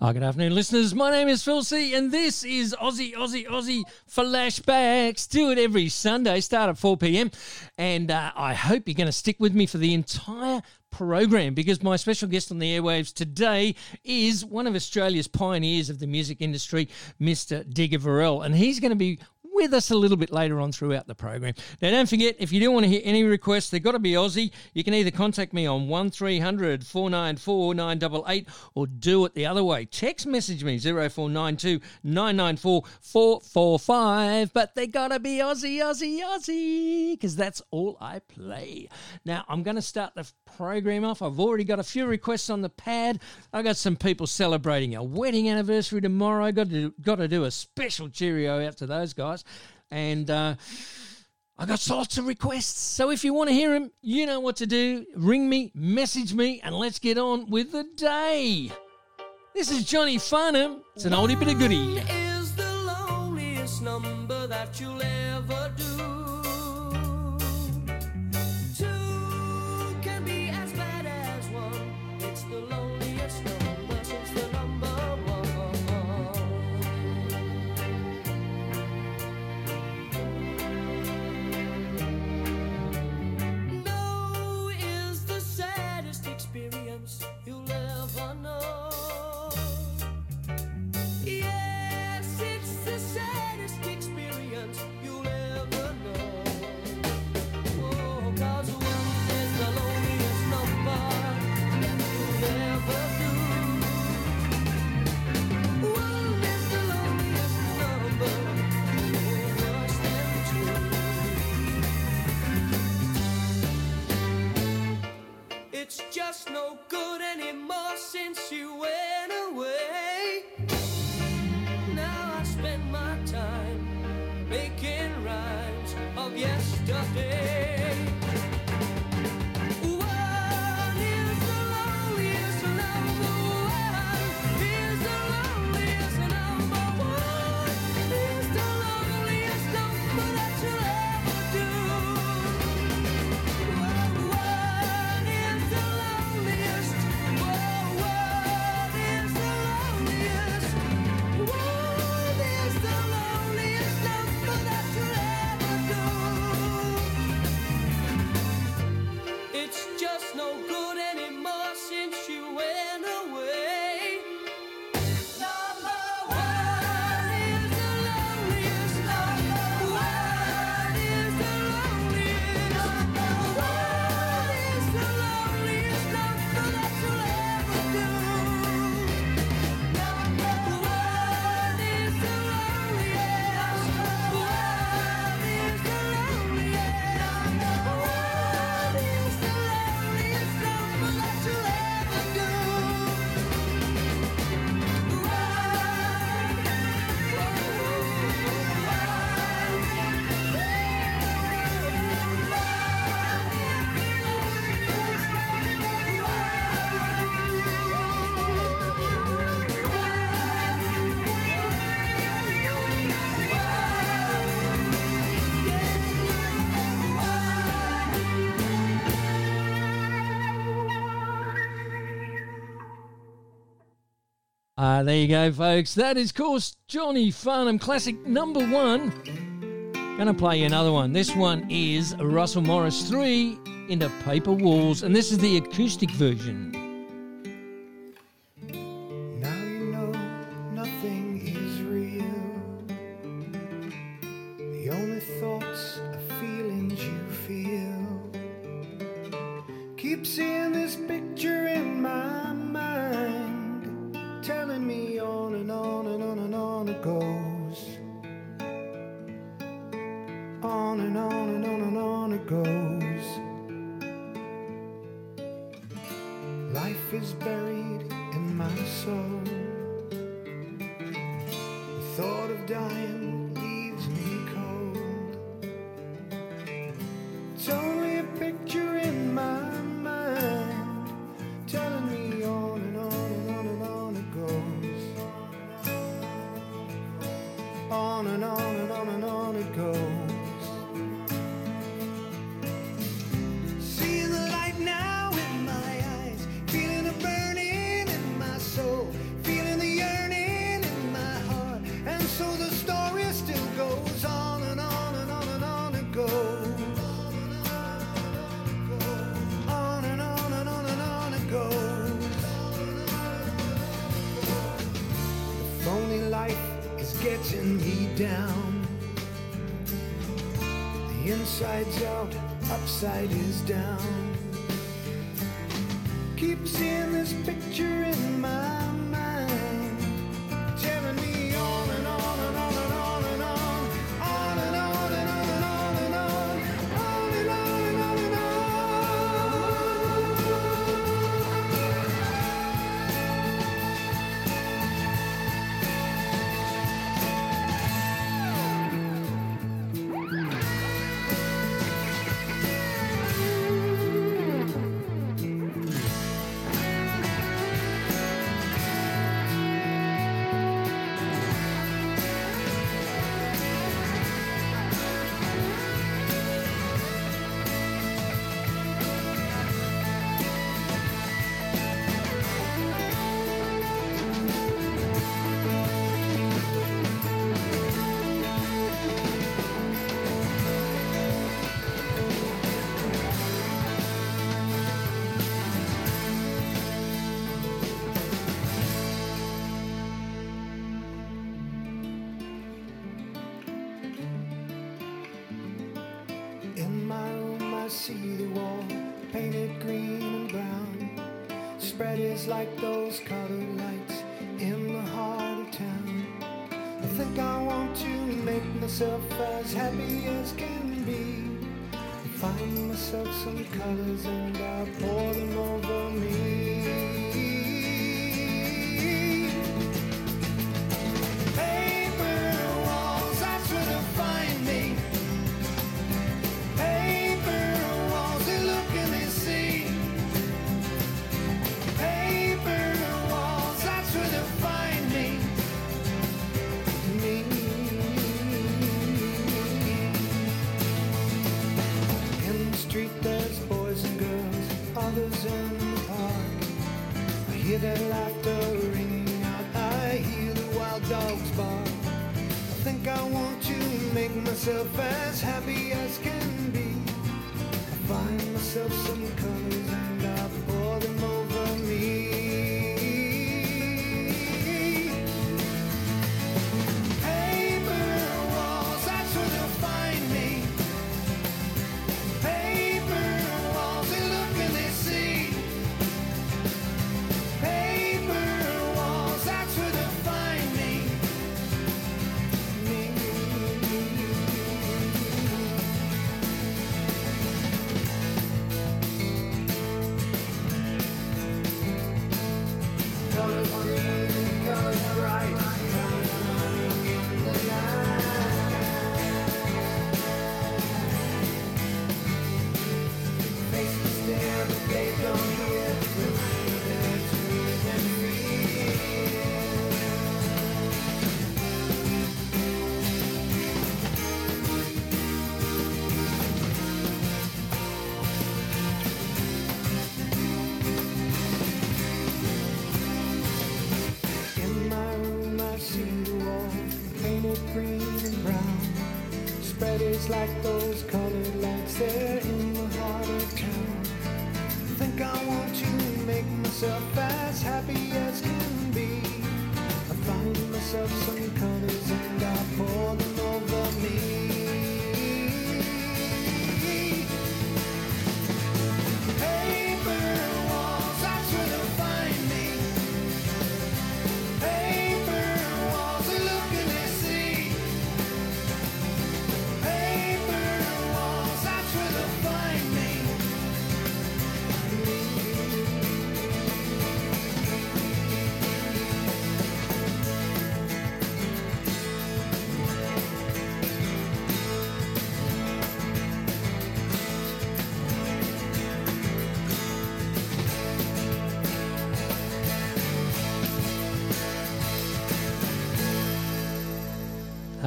Oh, good afternoon, listeners. My name is Phil C, and this is Aussie, Aussie, Aussie Flashbacks. Do it every Sunday, start at 4 p.m. And uh, I hope you're going to stick with me for the entire program because my special guest on the airwaves today is one of Australia's pioneers of the music industry, Mr. Digger Revell. And he's going to be with us a little bit later on throughout the program. Now, don't forget, if you do want to hear any requests, they've got to be Aussie. You can either contact me on 1300 494 988 or do it the other way. Text message me 0492 994 445. But they've got to be Aussie, Aussie, Aussie, because that's all I play. Now, I'm going to start the program off. I've already got a few requests on the pad. I've got some people celebrating a wedding anniversary tomorrow. Got to got to do a special cheerio out to those guys, and. Uh, I got lots of requests, so if you want to hear them, you know what to do. Ring me, message me, and let's get on with the day. This is Johnny Farnham. It's an oldie but a goodie. It's just no good anymore since you went away. Ah, there you go, folks. That is, of course, Johnny Farnham classic number one. Gonna play you another one. This one is Russell Morris 3 into Paper Walls, and this is the acoustic version. And on and on and on it goes. On and on and on and on it goes. Life is buried in my soul. The thought of dying leaves me cold. It's only a picture in my On and on and on and on it goes. down. The inside's out, upside is down. Keep seeing this picture in my Like those colored lights in the heart of town. I think I want to make myself as happy as can be. Find myself some colors and I'll pour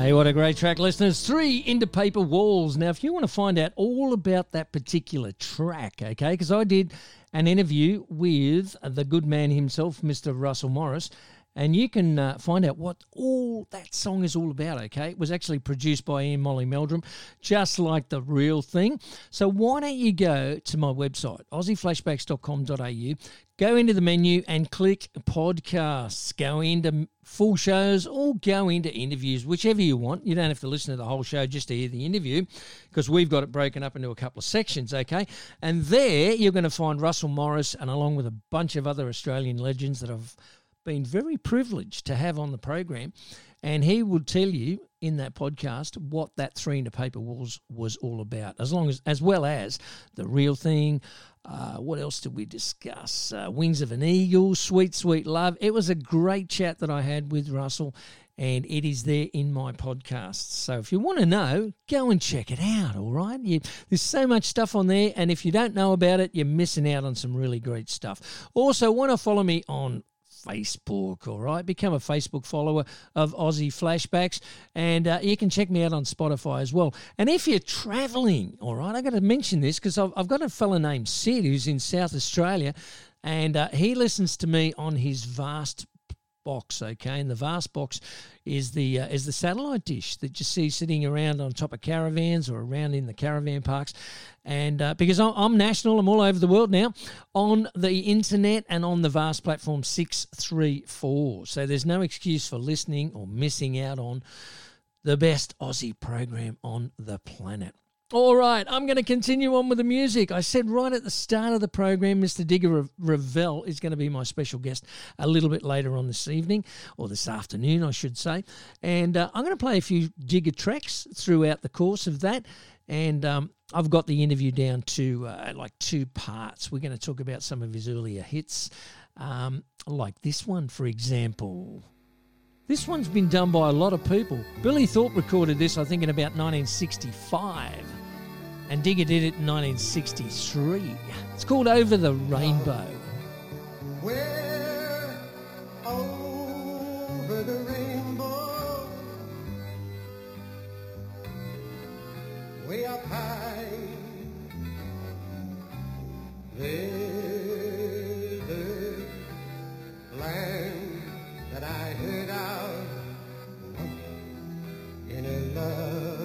Hey, what a great track, listeners. Three into paper walls. Now, if you want to find out all about that particular track, okay, because I did an interview with the good man himself, Mr. Russell Morris, and you can uh, find out what all that song is all about. Okay, it was actually produced by Ian Molly Meldrum, just like the real thing. So why don't you go to my website aussieflashbacks.com.au, go into the menu and click podcasts. Go into full shows or go into interviews, whichever you want. You don't have to listen to the whole show just to hear the interview because we've got it broken up into a couple of sections, okay? And there you're going to find Russell Morris and along with a bunch of other Australian legends that I've been very privileged to have on the program. And he will tell you in that podcast what that three into paper walls was all about, as long as as well as the real thing. Uh, what else did we discuss? Uh, Wings of an Eagle, Sweet Sweet Love. It was a great chat that I had with Russell, and it is there in my podcast. So if you want to know, go and check it out. All right, you, there's so much stuff on there, and if you don't know about it, you're missing out on some really great stuff. Also, want to follow me on Facebook, all right? Become a Facebook follower of Aussie Flashbacks, and uh, you can check me out on Spotify as well. And if you're traveling, all right, I got to mention this because I've, I've got a fella named Sid who's in South Australia, and uh, he listens to me on his vast box okay? And the vast box is the uh, is the satellite dish that you see sitting around on top of caravans or around in the caravan parks. And uh, because I'm, I'm national i'm all over the world now on the internet and on the vast platform 634 so there's no excuse for listening or missing out on the best aussie program on the planet all right, I'm going to continue on with the music. I said right at the start of the program, Mr. Digger Revell is going to be my special guest a little bit later on this evening, or this afternoon, I should say. And uh, I'm going to play a few Digger tracks throughout the course of that. And um, I've got the interview down to uh, like two parts. We're going to talk about some of his earlier hits, um, like this one, for example. This one's been done by a lot of people. Billy Thorpe recorded this, I think, in about 1965, and Digger did it in 1963. It's called Over the Rainbow. That I heard in a lullaby.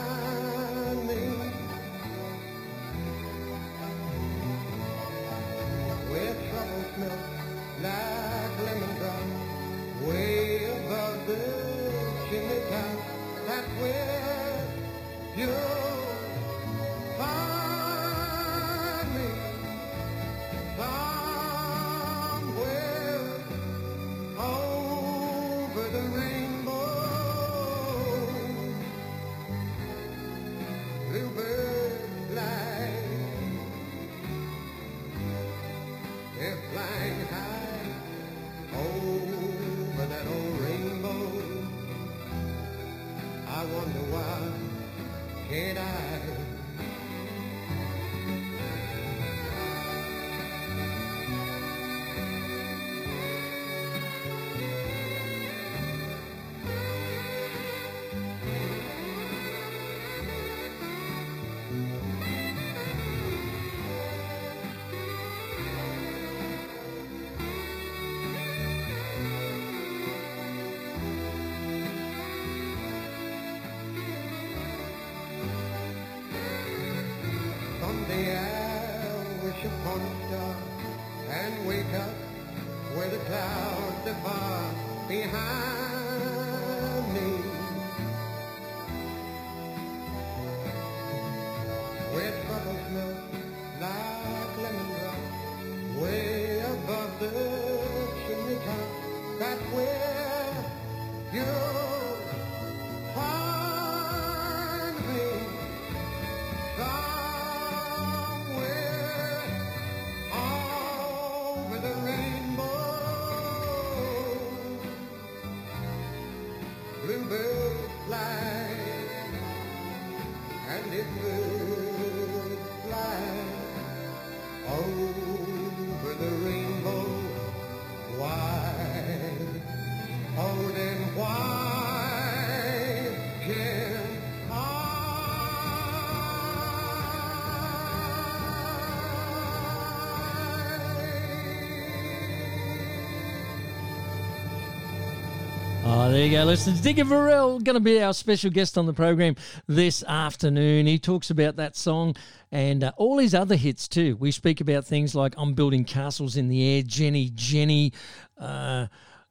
there you go, listeners. Digger Revell going to be our special guest on the program this afternoon. He talks about that song and uh, all his other hits too. We speak about things like "I'm Building Castles in the Air," Jenny, Jenny. Uh,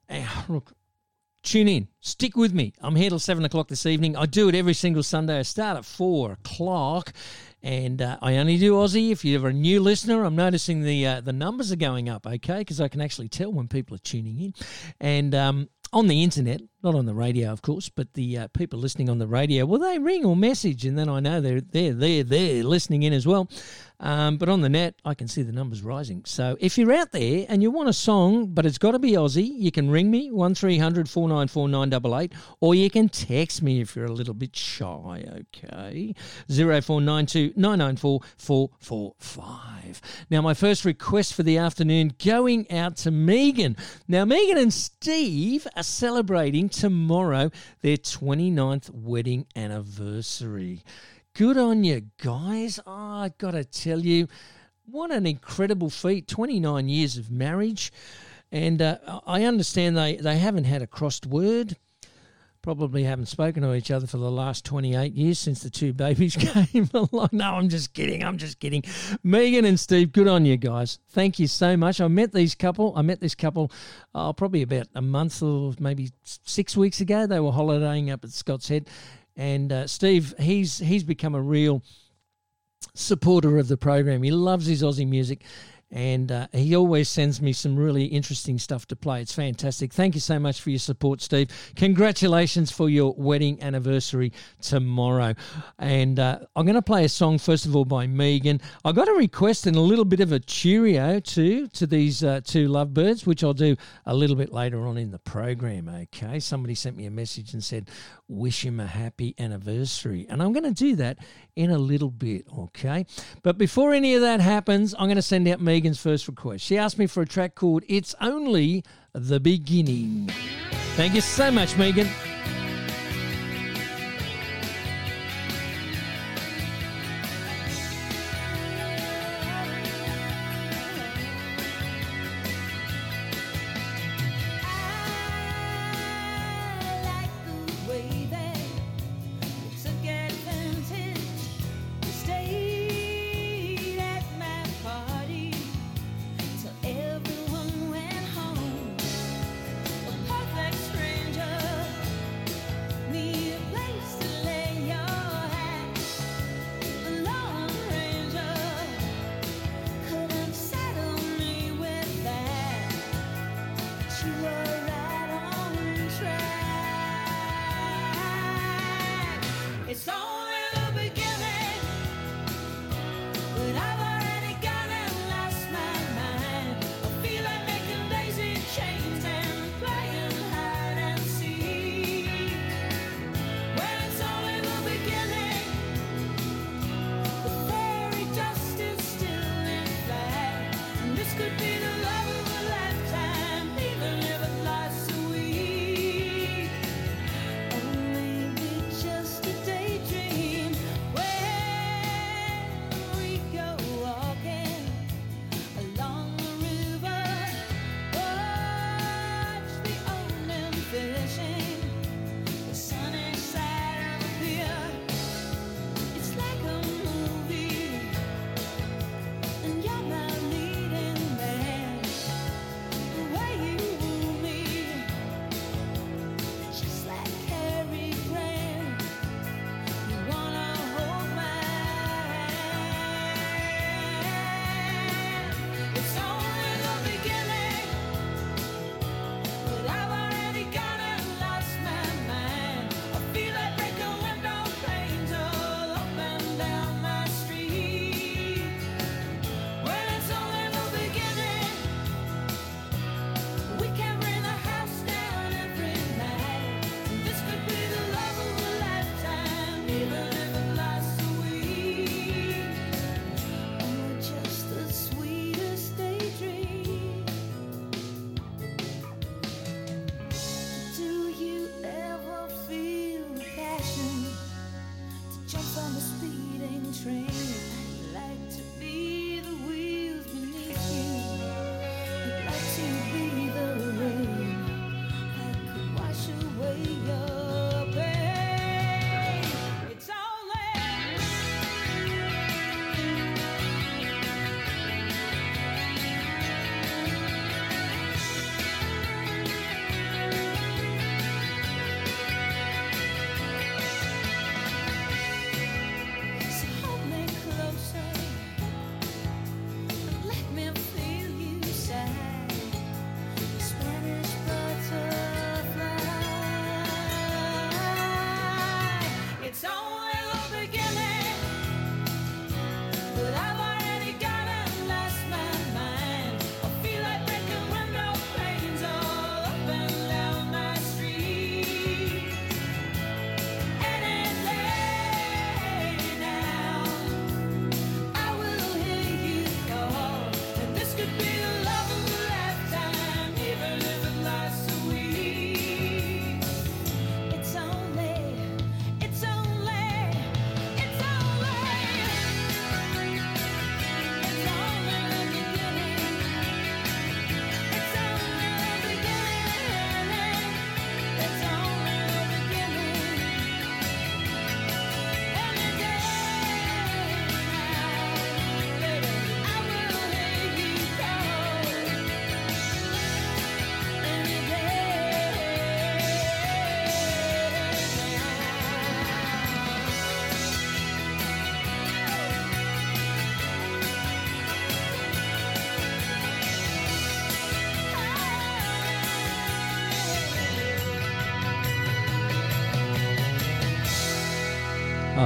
eh, look, tune in. Stick with me. I'm here till seven o'clock this evening. I do it every single Sunday. I start at four o'clock. And uh, I only do Aussie. If you're ever a new listener, I'm noticing the uh, the numbers are going up. Okay, because I can actually tell when people are tuning in, and um, on the internet, not on the radio, of course, but the uh, people listening on the radio, well, they ring or message, and then I know they're they're they're they're listening in as well. Um, but on the net, I can see the numbers rising. So if you're out there and you want a song, but it's got to be Aussie, you can ring me one 494 988 or you can text me if you're a little bit shy. Okay, zero four nine two nine nine four four four five. Now, my first request for the afternoon going out to Megan. Now, Megan and Steve are celebrating tomorrow their 29th wedding anniversary. Good on you guys. Oh, I got to tell you, what an incredible feat. 29 years of marriage. And uh, I understand they, they haven't had a crossed word. Probably haven't spoken to each other for the last 28 years since the two babies came along. No, I'm just kidding. I'm just kidding. Megan and Steve, good on you guys. Thank you so much. I met these couple. I met this couple oh, probably about a month or maybe six weeks ago. They were holidaying up at Scott's Head. And uh, Steve, he's he's become a real supporter of the program. He loves his Aussie music, and uh, he always sends me some really interesting stuff to play. It's fantastic. Thank you so much for your support, Steve. Congratulations for your wedding anniversary tomorrow. And uh, I'm going to play a song first of all by Megan. I got a request and a little bit of a cheerio too to these uh, two lovebirds, which I'll do a little bit later on in the program. Okay, somebody sent me a message and said, "Wish him a happy anniversary," and I'm going to do that in a little bit. Okay, but before any of that happens, I'm going to send out Megan's first request. She asked me for a track called "It's Only the Beginning." Thank you so much, Megan.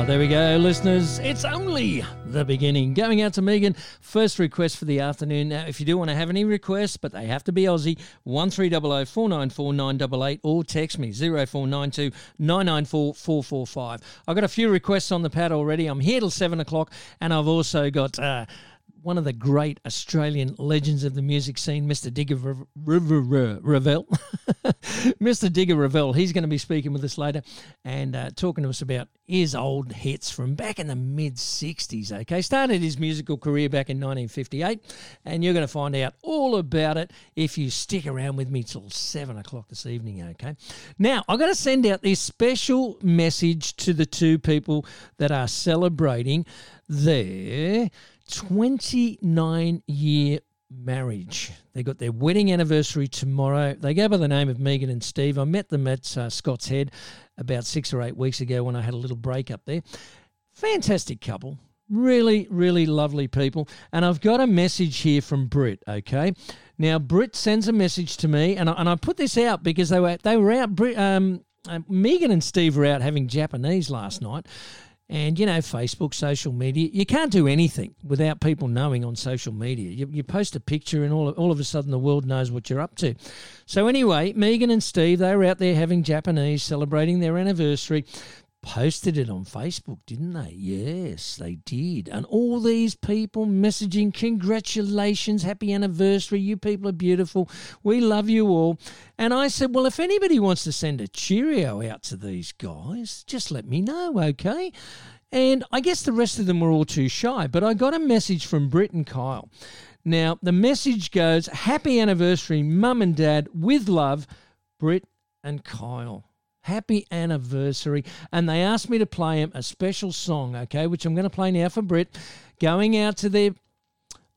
Oh, there we go, listeners. It's only the beginning. Going out to Megan. First request for the afternoon. Now, if you do want to have any requests, but they have to be Aussie, 1300 494 988 or text me 0492 994 445. I've got a few requests on the pad already. I'm here till 7 o'clock, and I've also got. Uh, one of the great Australian legends of the music scene, Mr. Digger Re- Re- Re- Revell. Mr. Digger Revell, he's going to be speaking with us later and uh, talking to us about his old hits from back in the mid 60s. Okay, started his musical career back in 1958, and you're going to find out all about it if you stick around with me till 7 o'clock this evening. Okay, now I've got to send out this special message to the two people that are celebrating their 29 year marriage. They got their wedding anniversary tomorrow. They go by the name of Megan and Steve. I met them at uh, Scott's Head about six or eight weeks ago when I had a little break up there. Fantastic couple. Really, really lovely people. And I've got a message here from Britt, okay? Now, Britt sends a message to me, and I, and I put this out because they were, they were out, Brit- um, uh, Megan and Steve were out having Japanese last night. And, you know, Facebook, social media, you can't do anything without people knowing on social media. You, you post a picture and all, all of a sudden the world knows what you're up to. So, anyway, Megan and Steve, they were out there having Japanese, celebrating their anniversary. Posted it on Facebook, didn't they? Yes, they did. And all these people messaging, congratulations, happy anniversary. You people are beautiful. We love you all. And I said, well, if anybody wants to send a cheerio out to these guys, just let me know, okay? And I guess the rest of them were all too shy, but I got a message from Britt and Kyle. Now, the message goes, Happy anniversary, mum and dad, with love, Britt and Kyle. Happy anniversary. And they asked me to play them a special song, okay, which I'm going to play now for Britt, going out to their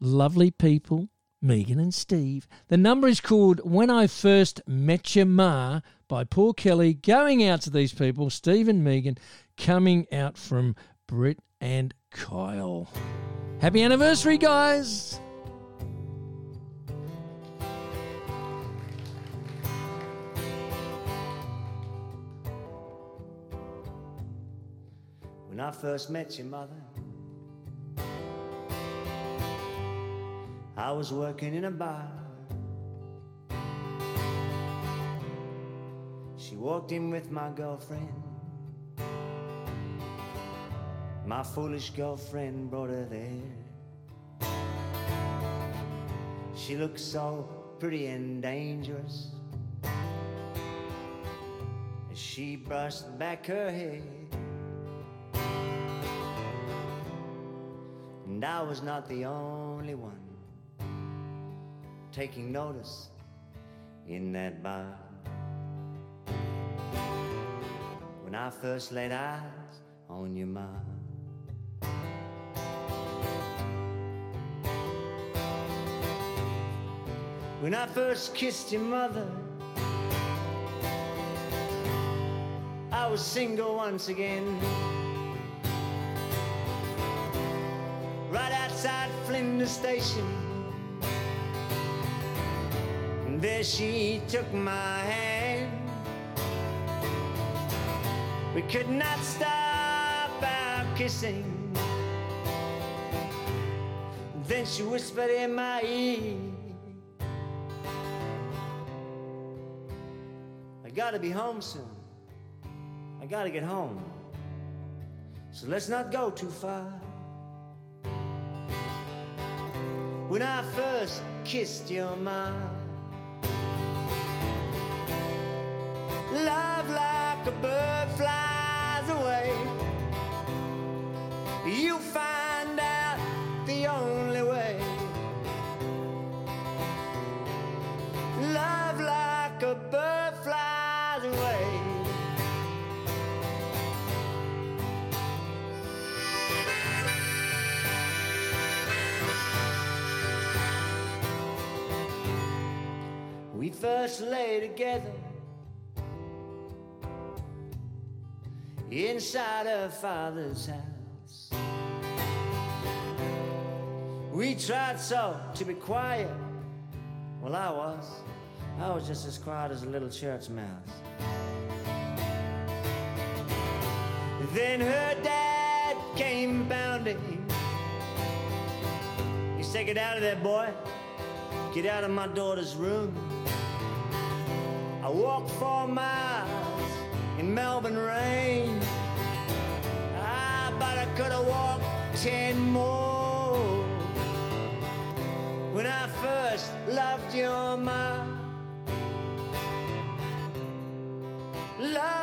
lovely people, Megan and Steve. The number is called When I First Met Your Ma by Paul Kelly, going out to these people, Steve and Megan, coming out from Britt and Kyle. Happy anniversary, guys! When I first met your mother, I was working in a bar. She walked in with my girlfriend. My foolish girlfriend brought her there. She looked so pretty and dangerous as she brushed back her hair. And I was not the only one taking notice in that bar. When I first laid eyes on your mom. When I first kissed your mother, I was single once again. Outside Flinders Station. There she took my hand. We could not stop our kissing. Then she whispered in my ear. I gotta be home soon. I gotta get home. So let's not go too far. When I first kissed your mom. Love like a bird flies away. You find first lay together inside her father's house. We tried so to be quiet. Well, I was. I was just as quiet as a little church mouse. Then her dad came bounding. He said, Get out of there, boy. Get out of my daughter's room. I walked four miles in Melbourne rain. Ah, but I could have walked ten more. When I first loved your mom. Love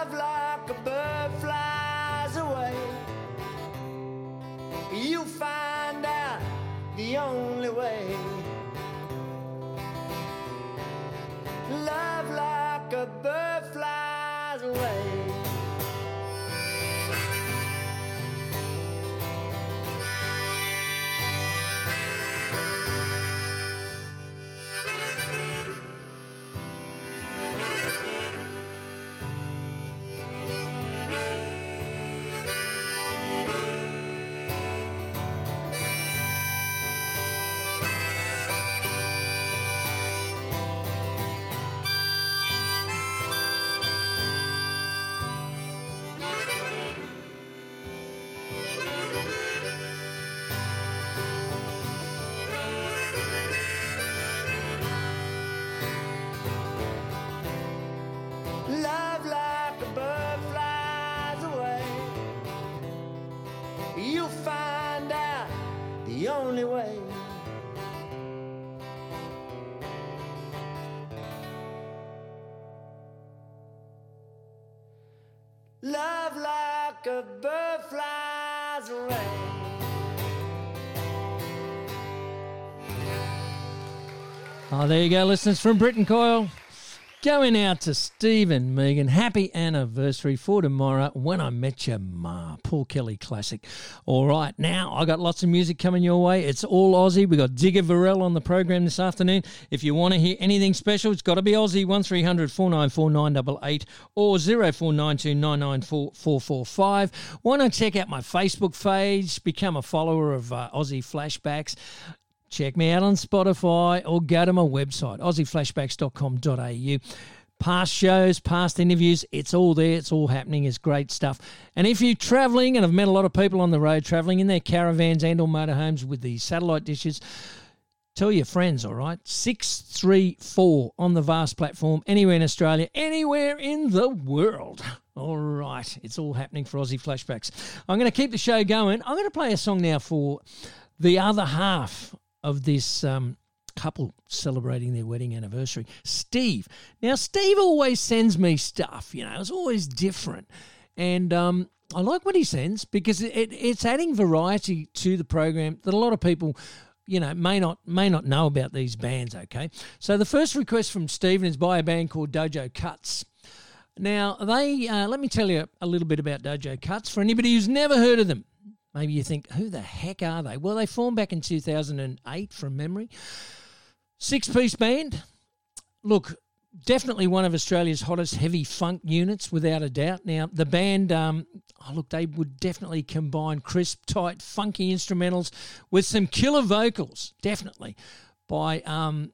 like Oh, there you go, listeners from Britt and Kyle. Going out to Steve and Megan. Happy anniversary for tomorrow when I met your ma. Paul Kelly classic. All right, now I got lots of music coming your way. It's all Aussie. We got Digger Revell on the program this afternoon. If you want to hear anything special, it's got to be Aussie. 1300 494 988 or 0492 994 445. Want to check out my Facebook page? Become a follower of uh, Aussie Flashbacks. Check me out on Spotify or go to my website, aussieflashbacks.com.au. Past shows, past interviews, it's all there. It's all happening. It's great stuff. And if you're travelling, and I've met a lot of people on the road travelling in their caravans and or motorhomes with the satellite dishes, tell your friends, all right? 634 on the vast platform, anywhere in Australia, anywhere in the world. All right, it's all happening for Aussie Flashbacks. I'm going to keep the show going. I'm going to play a song now for the other half of this um, couple celebrating their wedding anniversary, Steve. Now, Steve always sends me stuff, you know, it's always different. And um, I like what he sends because it, it, it's adding variety to the program that a lot of people you know may not may not know about these bands okay so the first request from Stephen is by a band called Dojo Cuts now they uh, let me tell you a little bit about Dojo Cuts for anybody who's never heard of them maybe you think who the heck are they well they formed back in 2008 from memory six piece band look definitely one of Australia's hottest heavy funk units, without a doubt. Now, the band, um, oh, look, they would definitely combine crisp, tight, funky instrumentals with some killer vocals, definitely, by, um,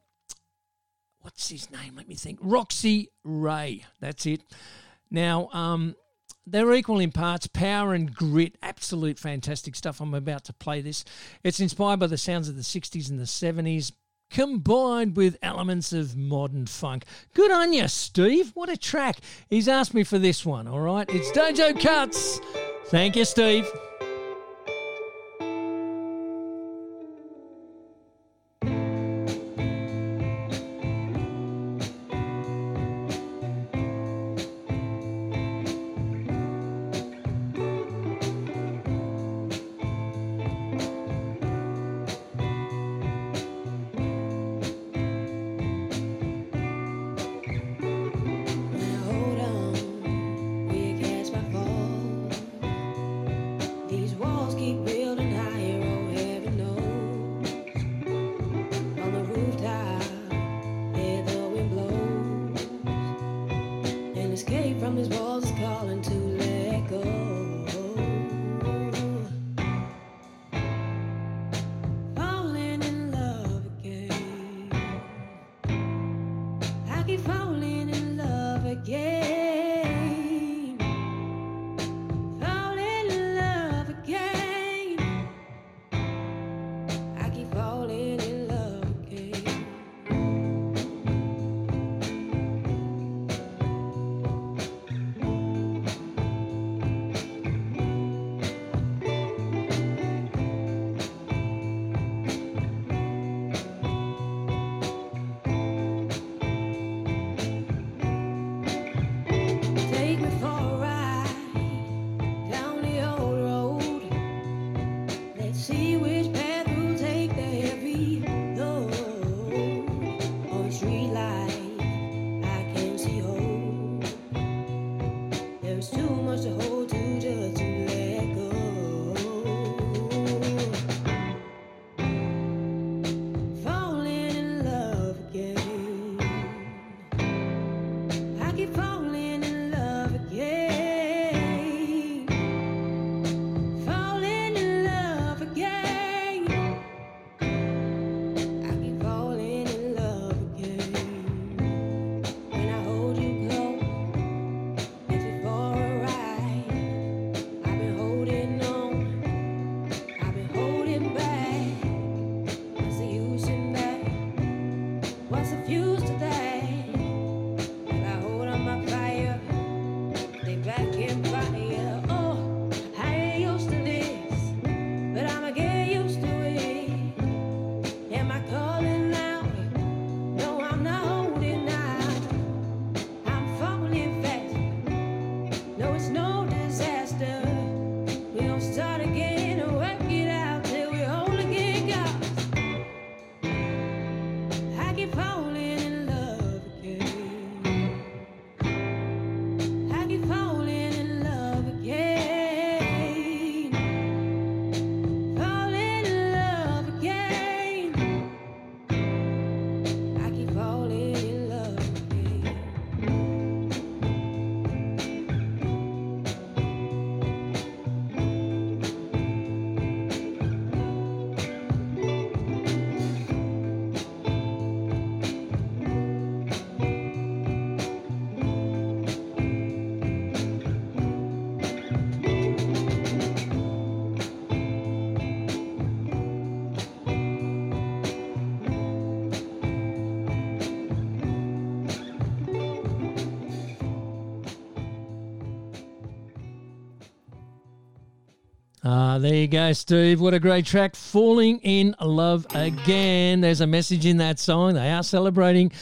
what's his name? Let me think. Roxy Ray. That's it. Now, um, they're equal in parts, power and grit. Absolute fantastic stuff. I'm about to play this. It's inspired by the sounds of the 60s and the 70s, combined with elements of modern funk. Good on you, Steve. What a track. He's asked me for this one, all right? It's Dojo Cuts. Thank you, Steve. I keep there you go, Steve. What a great track. Falling in Love Again. There's a message in that song. They are celebrating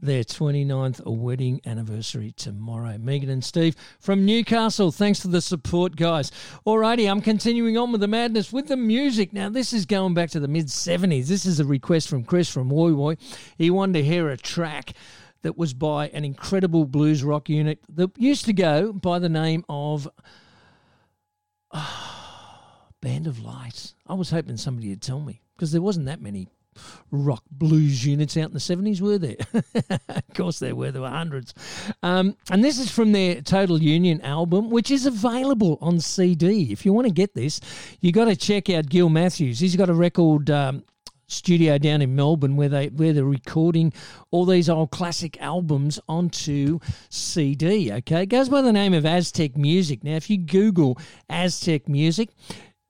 their 29th wedding anniversary tomorrow. Megan and Steve from Newcastle. Thanks for the support, guys. Alrighty, I'm continuing on with the madness with the music. Now, this is going back to the mid 70s. This is a request from Chris from Woy Woy. He wanted to hear a track that was by an incredible blues rock unit that used to go by the name of ah, Band of Light. I was hoping somebody would tell me because there wasn't that many rock blues units out in the 70s, were there? of course there were. There were hundreds. Um, and this is from their Total Union album, which is available on CD. If you want to get this, you got to check out Gil Matthews. He's got a record. Um, studio down in Melbourne where they where they're recording all these old classic albums onto CD. Okay, it goes by the name of Aztec Music. Now, if you Google Aztec Music,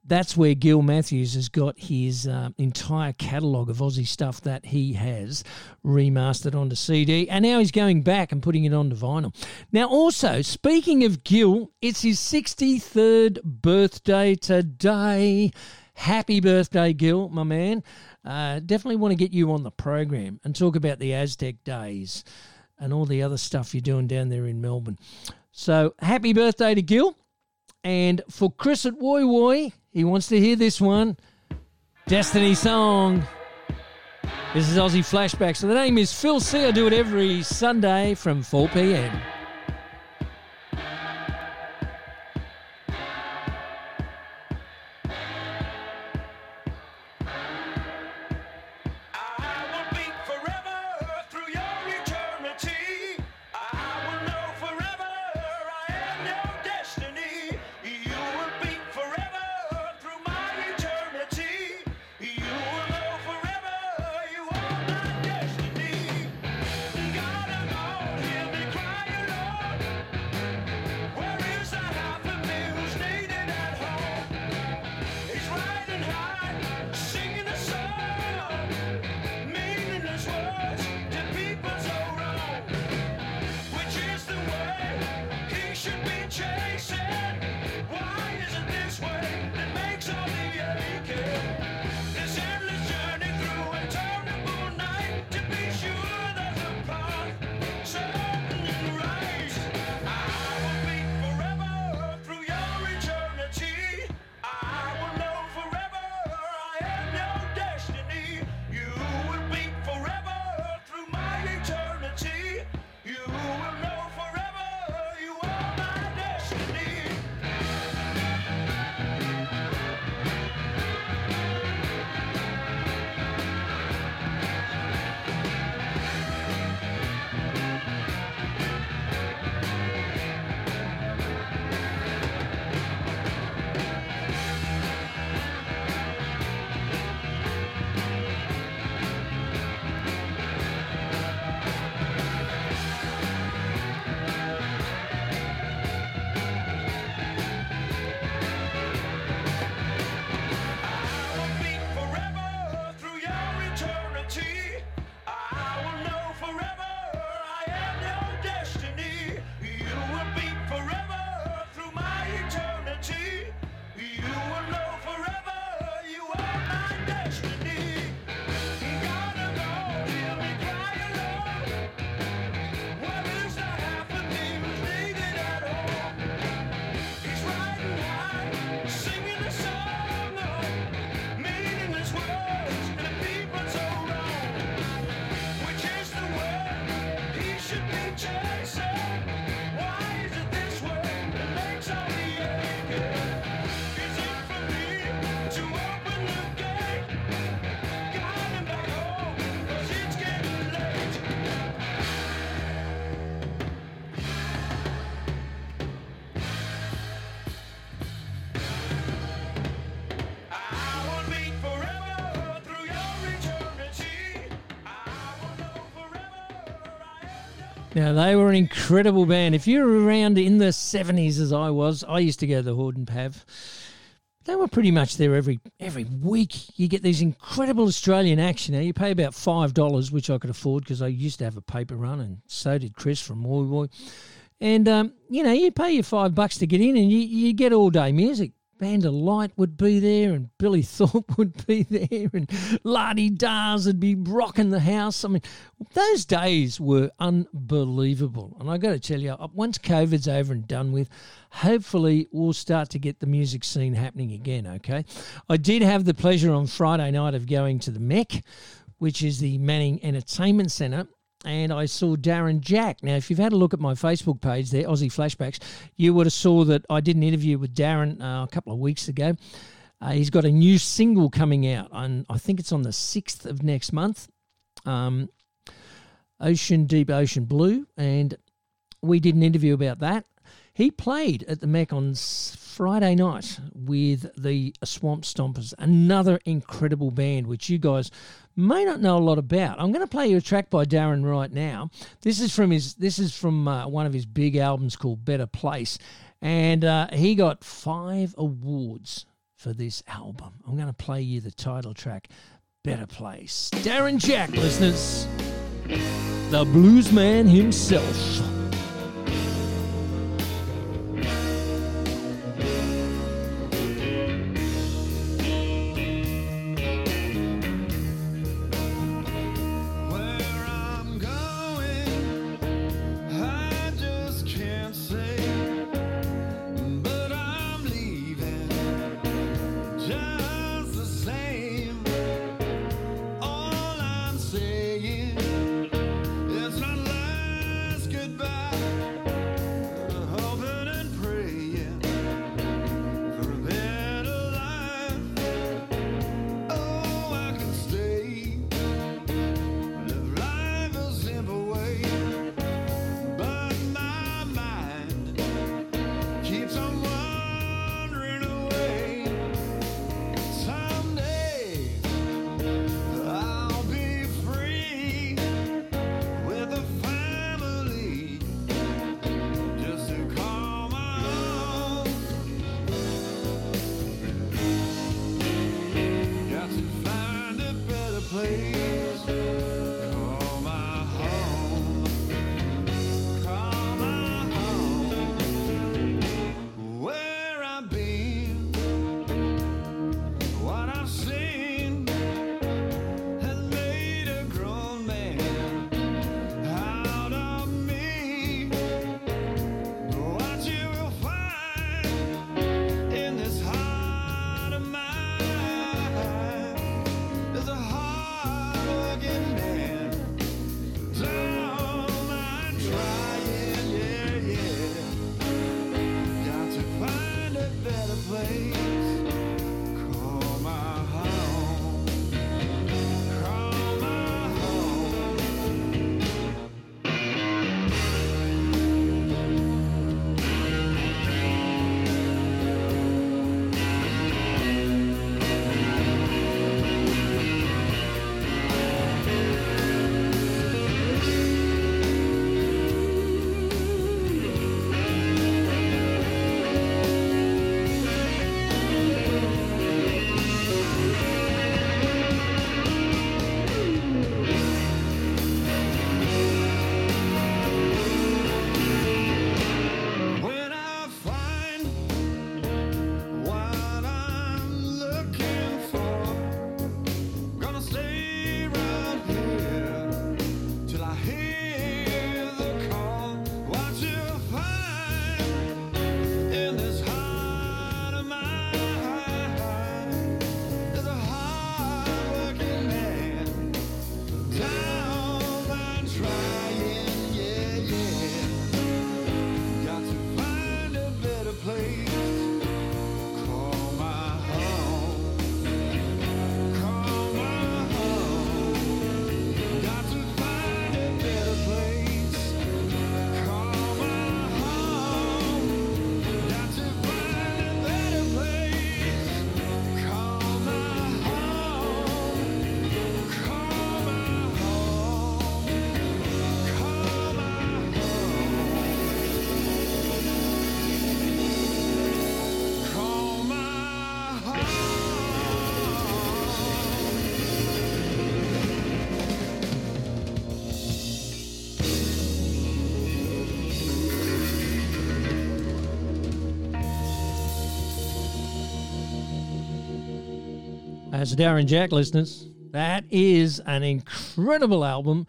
that's where Gil Matthews has got his uh, entire catalogue of Aussie stuff that he has remastered onto CD, and now he's going back and putting it onto vinyl. Now, also speaking of Gil, it's his 63rd birthday today. Happy birthday, Gil, my man. Uh, definitely want to get you on the program and talk about the Aztec days and all the other stuff you're doing down there in Melbourne. So, happy birthday to Gil. And for Chris at Woy Woy, he wants to hear this one Destiny Song. This is Aussie Flashback. So, the name is Phil C. I do it every Sunday from 4 p.m. Now, they were an incredible band. If you were around in the 70s as I was, I used to go to the Hordern Pav. They were pretty much there every every week. You get these incredible Australian acts. Now, you pay about five dollars, which I could afford because I used to have a paper run, and so did Chris from Moi Moi. And um, you know, you pay your five bucks to get in, and you, you get all day music. Band of Light would be there, and Billy Thorpe would be there, and La De Das would be rocking the house. I mean, those days were unbelievable. And I got to tell you, uh, once COVID's over and done with, hopefully we'll start to get the music scene happening again. Okay, I did have the pleasure on Friday night of going to the Mech, which is the Manning Entertainment Centre and I saw Darren Jack. Now, if you've had a look at my Facebook page there, Aussie Flashbacks, you would have saw that I did an interview with Darren uh, a couple of weeks ago. Uh, he's got a new single coming out, and I think it's on the sixth of next month. Um, Ocean Deep Ocean Blue, and we did an interview about that. He played at the Mac on Friday night with the Swamp Stompers, another incredible band which you guys may not know a lot about. I'm going to play you a track by Darren right now. This is from his. This is from uh, one of his big albums called Better Place, and uh, he got five awards for this album. I'm going to play you the title track, Better Place. Darren Jack, listeners, the blues man himself. As Darren Jack listeners. That is an incredible album,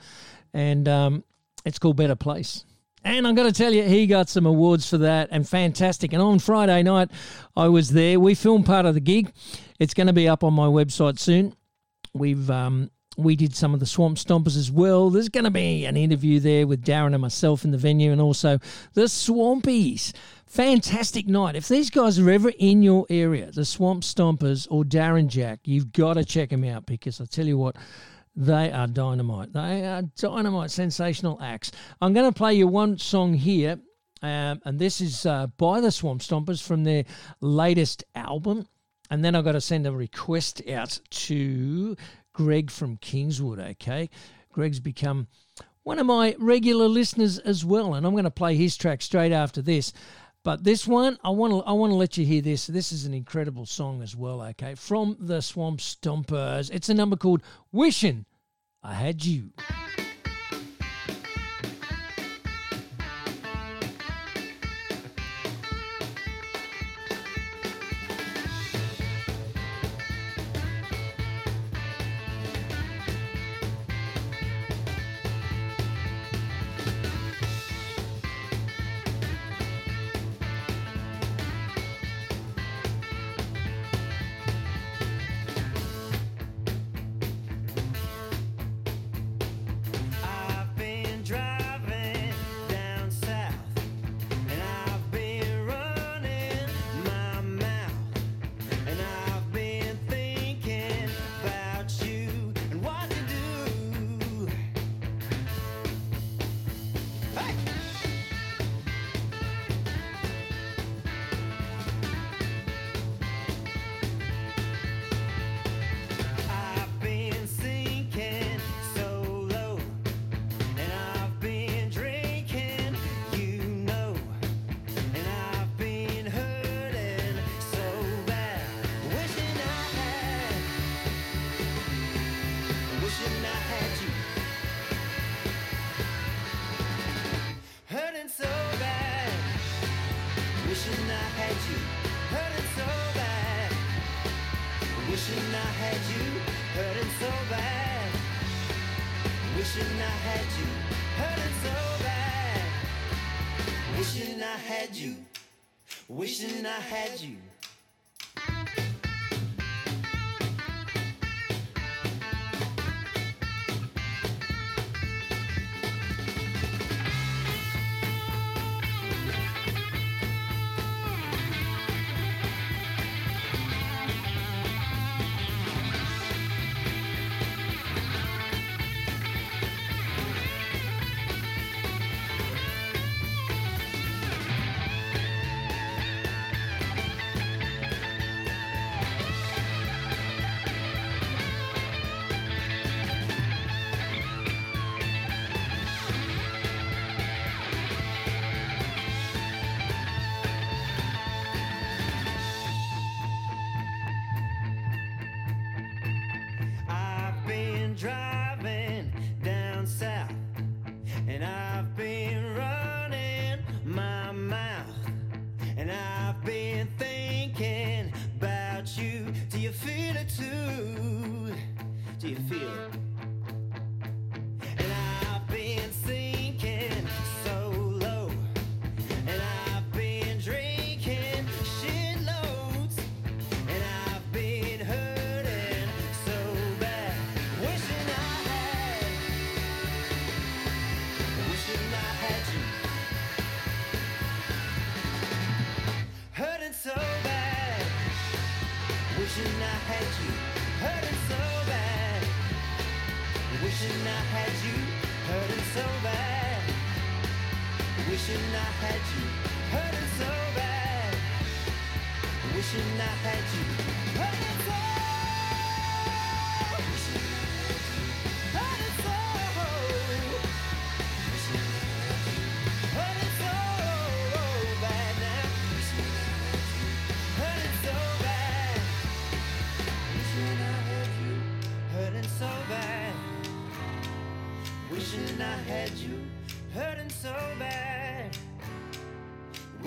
and um, it's called Better Place. And I'm going to tell you, he got some awards for that and fantastic. And on Friday night, I was there. We filmed part of the gig. It's going to be up on my website soon. We've um, we did some of the Swamp Stompers as well. There's going to be an interview there with Darren and myself in the venue, and also the Swampies. Fantastic night. If these guys are ever in your area, the Swamp Stompers or Darren Jack, you've got to check them out because I tell you what, they are dynamite. They are dynamite, sensational acts. I'm going to play you one song here, um, and this is uh, by the Swamp Stompers from their latest album. And then I've got to send a request out to Greg from Kingswood, okay? Greg's become one of my regular listeners as well, and I'm going to play his track straight after this. But this one, I want to I want to let you hear this. This is an incredible song as well, okay? From the Swamp Stompers. It's a number called Wishing I Had You.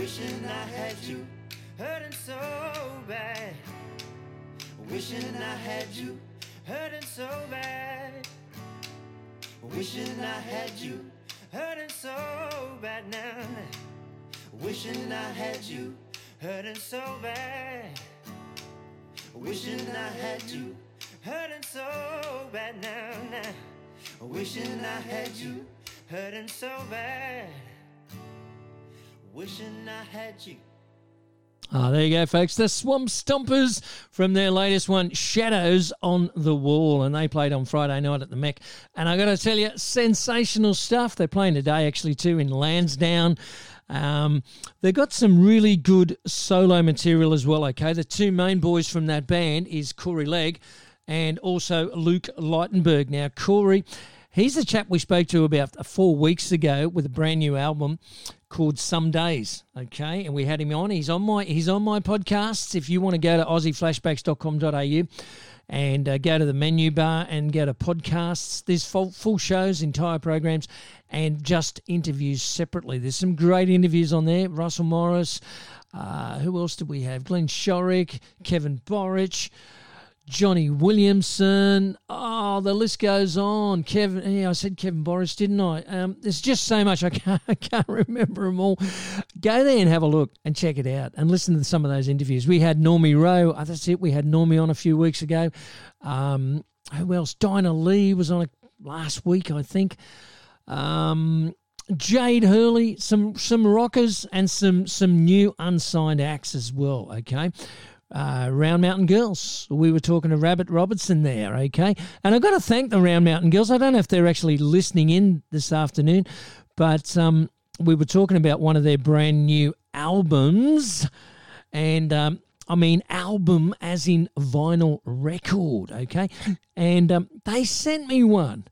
Wishing I had you. Hurting so bad. Wishing I had you, hurting so bad. Wishing I had you, hurting so bad now. Wishing I had you, hurting so bad. Wishing I had you, hurting so bad now. now. Wishing I had you, hurting so bad. Ah, there you go, folks. The Swamp Stompers from their latest one, Shadows on the Wall. And they played on Friday night at the Mech. And I got to tell you, sensational stuff. They're playing today, actually, too, in Lansdowne. Um, they've got some really good solo material as well, okay? The two main boys from that band is Corey Legg and also Luke Leitenberg. Now, Corey, he's the chap we spoke to about four weeks ago with a brand new album called Some Days. Okay, and we had him on. He's on my he's on my podcasts. If you want to go to aussieflashbacks.com.au and uh, go to the menu bar and go to podcasts, there's full, full shows, entire programs, and just interviews separately. There's some great interviews on there. Russell Morris. Uh, who else did we have? Glenn Shorrock, Kevin Borich. Johnny Williamson. Oh, the list goes on. Kevin, yeah, I said Kevin Boris, didn't I? Um, there's just so much I can't, I can't remember them all. Go there and have a look and check it out and listen to some of those interviews. We had Normie Rowe. Oh, that's it. We had Normie on a few weeks ago. Um, who else? Dinah Lee was on it last week, I think. Um, Jade Hurley, some some rockers and some some new unsigned acts as well. Okay, uh, Round Mountain Girls. We were talking to Rabbit Robertson there, okay? And I've got to thank the Round Mountain Girls. I don't know if they're actually listening in this afternoon, but um, we were talking about one of their brand new albums. And um, I mean, album as in vinyl record, okay? And um, they sent me one,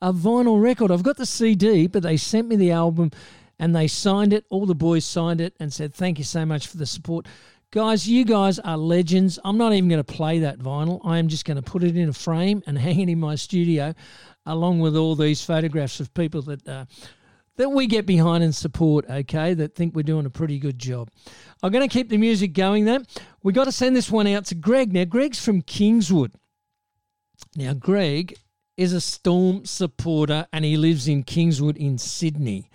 a vinyl record. I've got the CD, but they sent me the album and they signed it. All the boys signed it and said, Thank you so much for the support. Guys, you guys are legends. I'm not even going to play that vinyl. I am just going to put it in a frame and hang it in my studio, along with all these photographs of people that uh, that we get behind and support. Okay, that think we're doing a pretty good job. I'm going to keep the music going. Though we got to send this one out to Greg. Now, Greg's from Kingswood. Now, Greg is a Storm supporter and he lives in Kingswood in Sydney.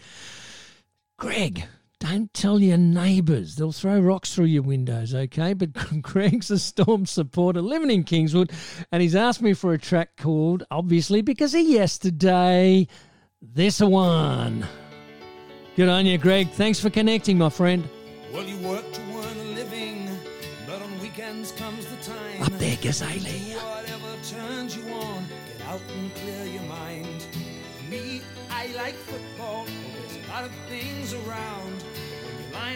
Greg, don't tell your neighbours. They'll throw rocks through your windows, okay? But Greg's a Storm supporter living in Kingswood, and he's asked me for a track called, obviously, because of yesterday, This One. Good on you, Greg. Thanks for connecting, my friend. Well, you work to earn a living, but on weekends comes the time. Up there, Cazaly.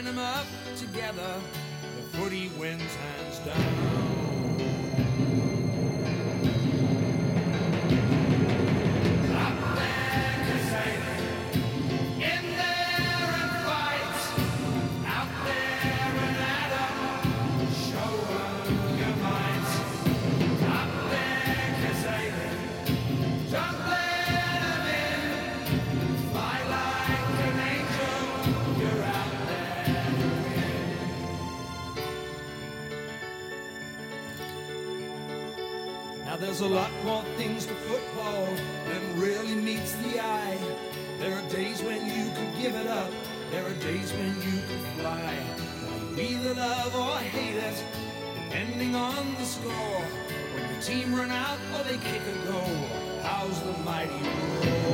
Them up together, the footy wins hands down. Love or hate it, depending on the score. When your team run out or they kick a goal, how's the mighty roar?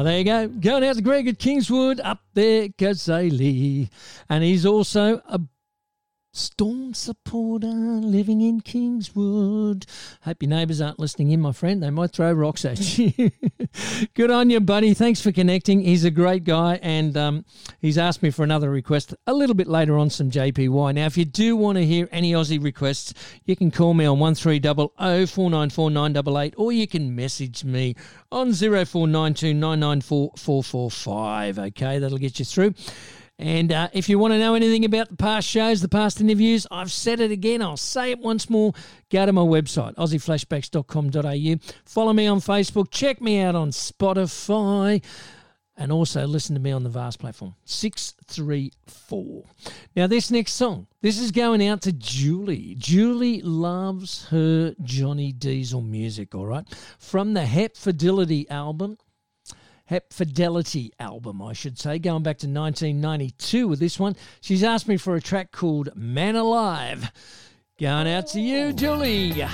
Oh, there you go. Going out to Greg at Kingswood. Up there Lee. And he's also a Storm supporter living in Kingswood. Hope your neighbours aren't listening in, my friend. They might throw rocks at you. Good on you, buddy. Thanks for connecting. He's a great guy, and um, he's asked me for another request a little bit later on, some JPY. Now, if you do want to hear any Aussie requests, you can call me on 1300 494 988 or you can message me on 0492 994 445. Okay, that'll get you through. And uh, if you want to know anything about the past shows, the past interviews, I've said it again. I'll say it once more. Go to my website, aussieflashbacks.com.au. Follow me on Facebook. Check me out on Spotify. And also listen to me on the Vast platform, 634. Now, this next song, this is going out to Julie. Julie loves her Johnny Diesel music, all right? From the Hepfidelity album. Hepfidelity album, I should say, going back to 1992 with this one. She's asked me for a track called Man Alive. Going out to you, Julie.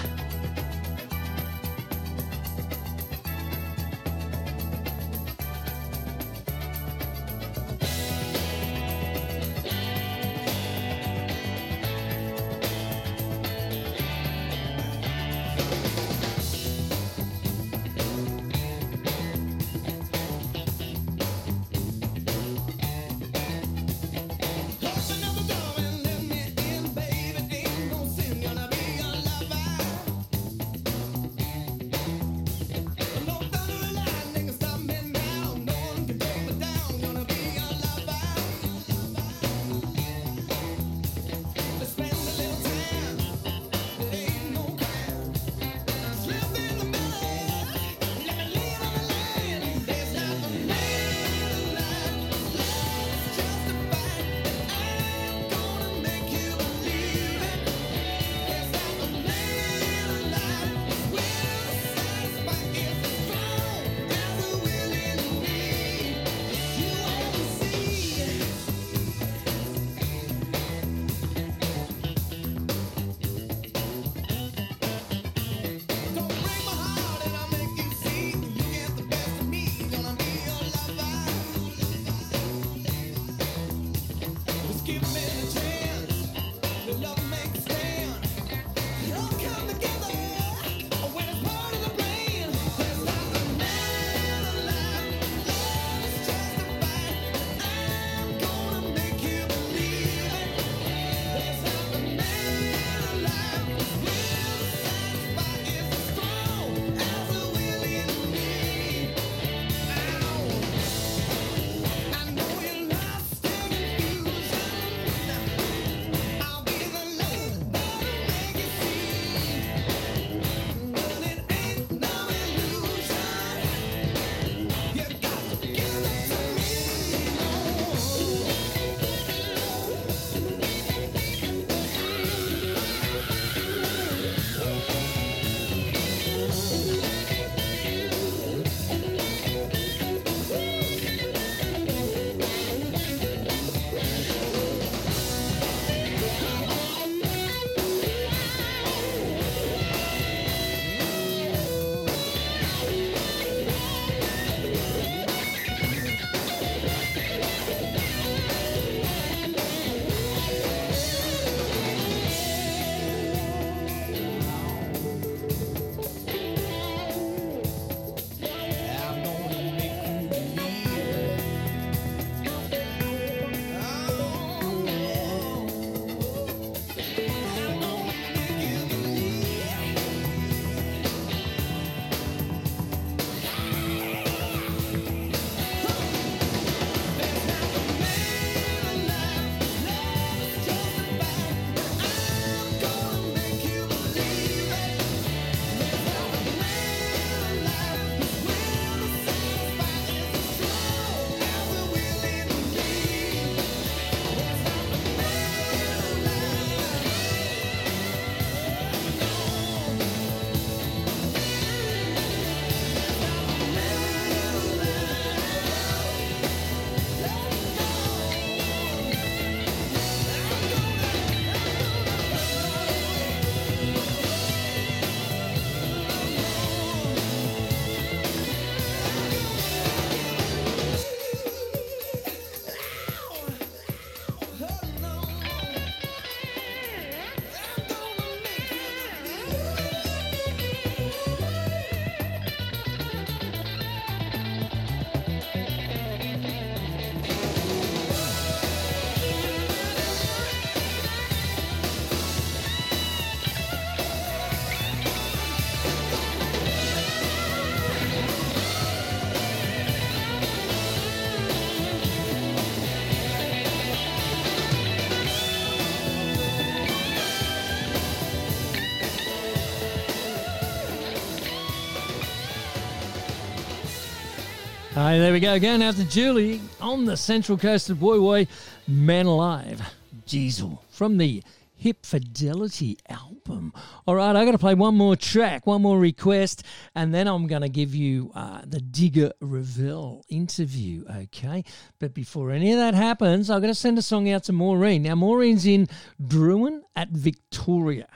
Hey, there we go. Going out to Julie on the central coast of Woy Woy, Man Alive, Diesel from the Hepfidelity album. All right, I got to play one more track, one more request, and then I'm going to give you uh, the Digger Revell interview, okay? But before any of that happens, I've got to send a song out to Maureen. Now, Maureen's in Drouin at Victoria,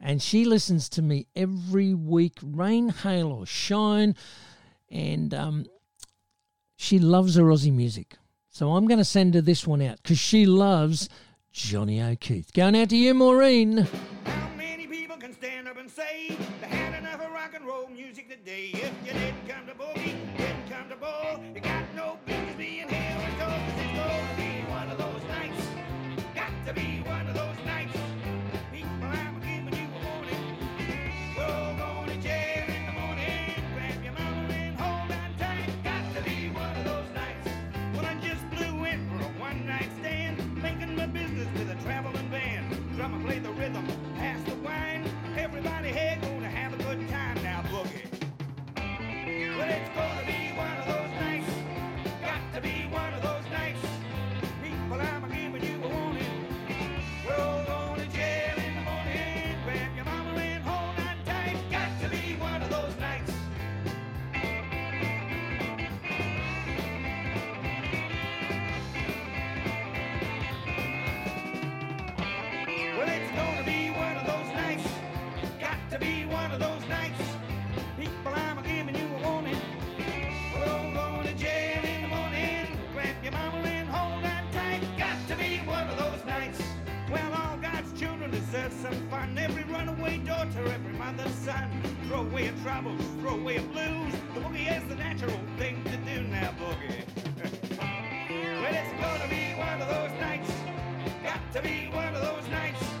and she listens to me every week, rain, hail, or shine. And um, she loves her Aussie music. So I'm going to send her this one out because she loves Johnny O'Keefe. Going out to you, Maureen. How many people can stand up and say they had enough of rock and roll music today? If you didn't come to boogie, didn't come to ball, you got no business being here it's gonna be one of those nights. Got to be runaway daughter, every mother's son. Throw away your troubles, throw away your blues. The boogie is the natural thing to do now, boogie. well, it's gonna be one of those nights. Got to be one of those nights.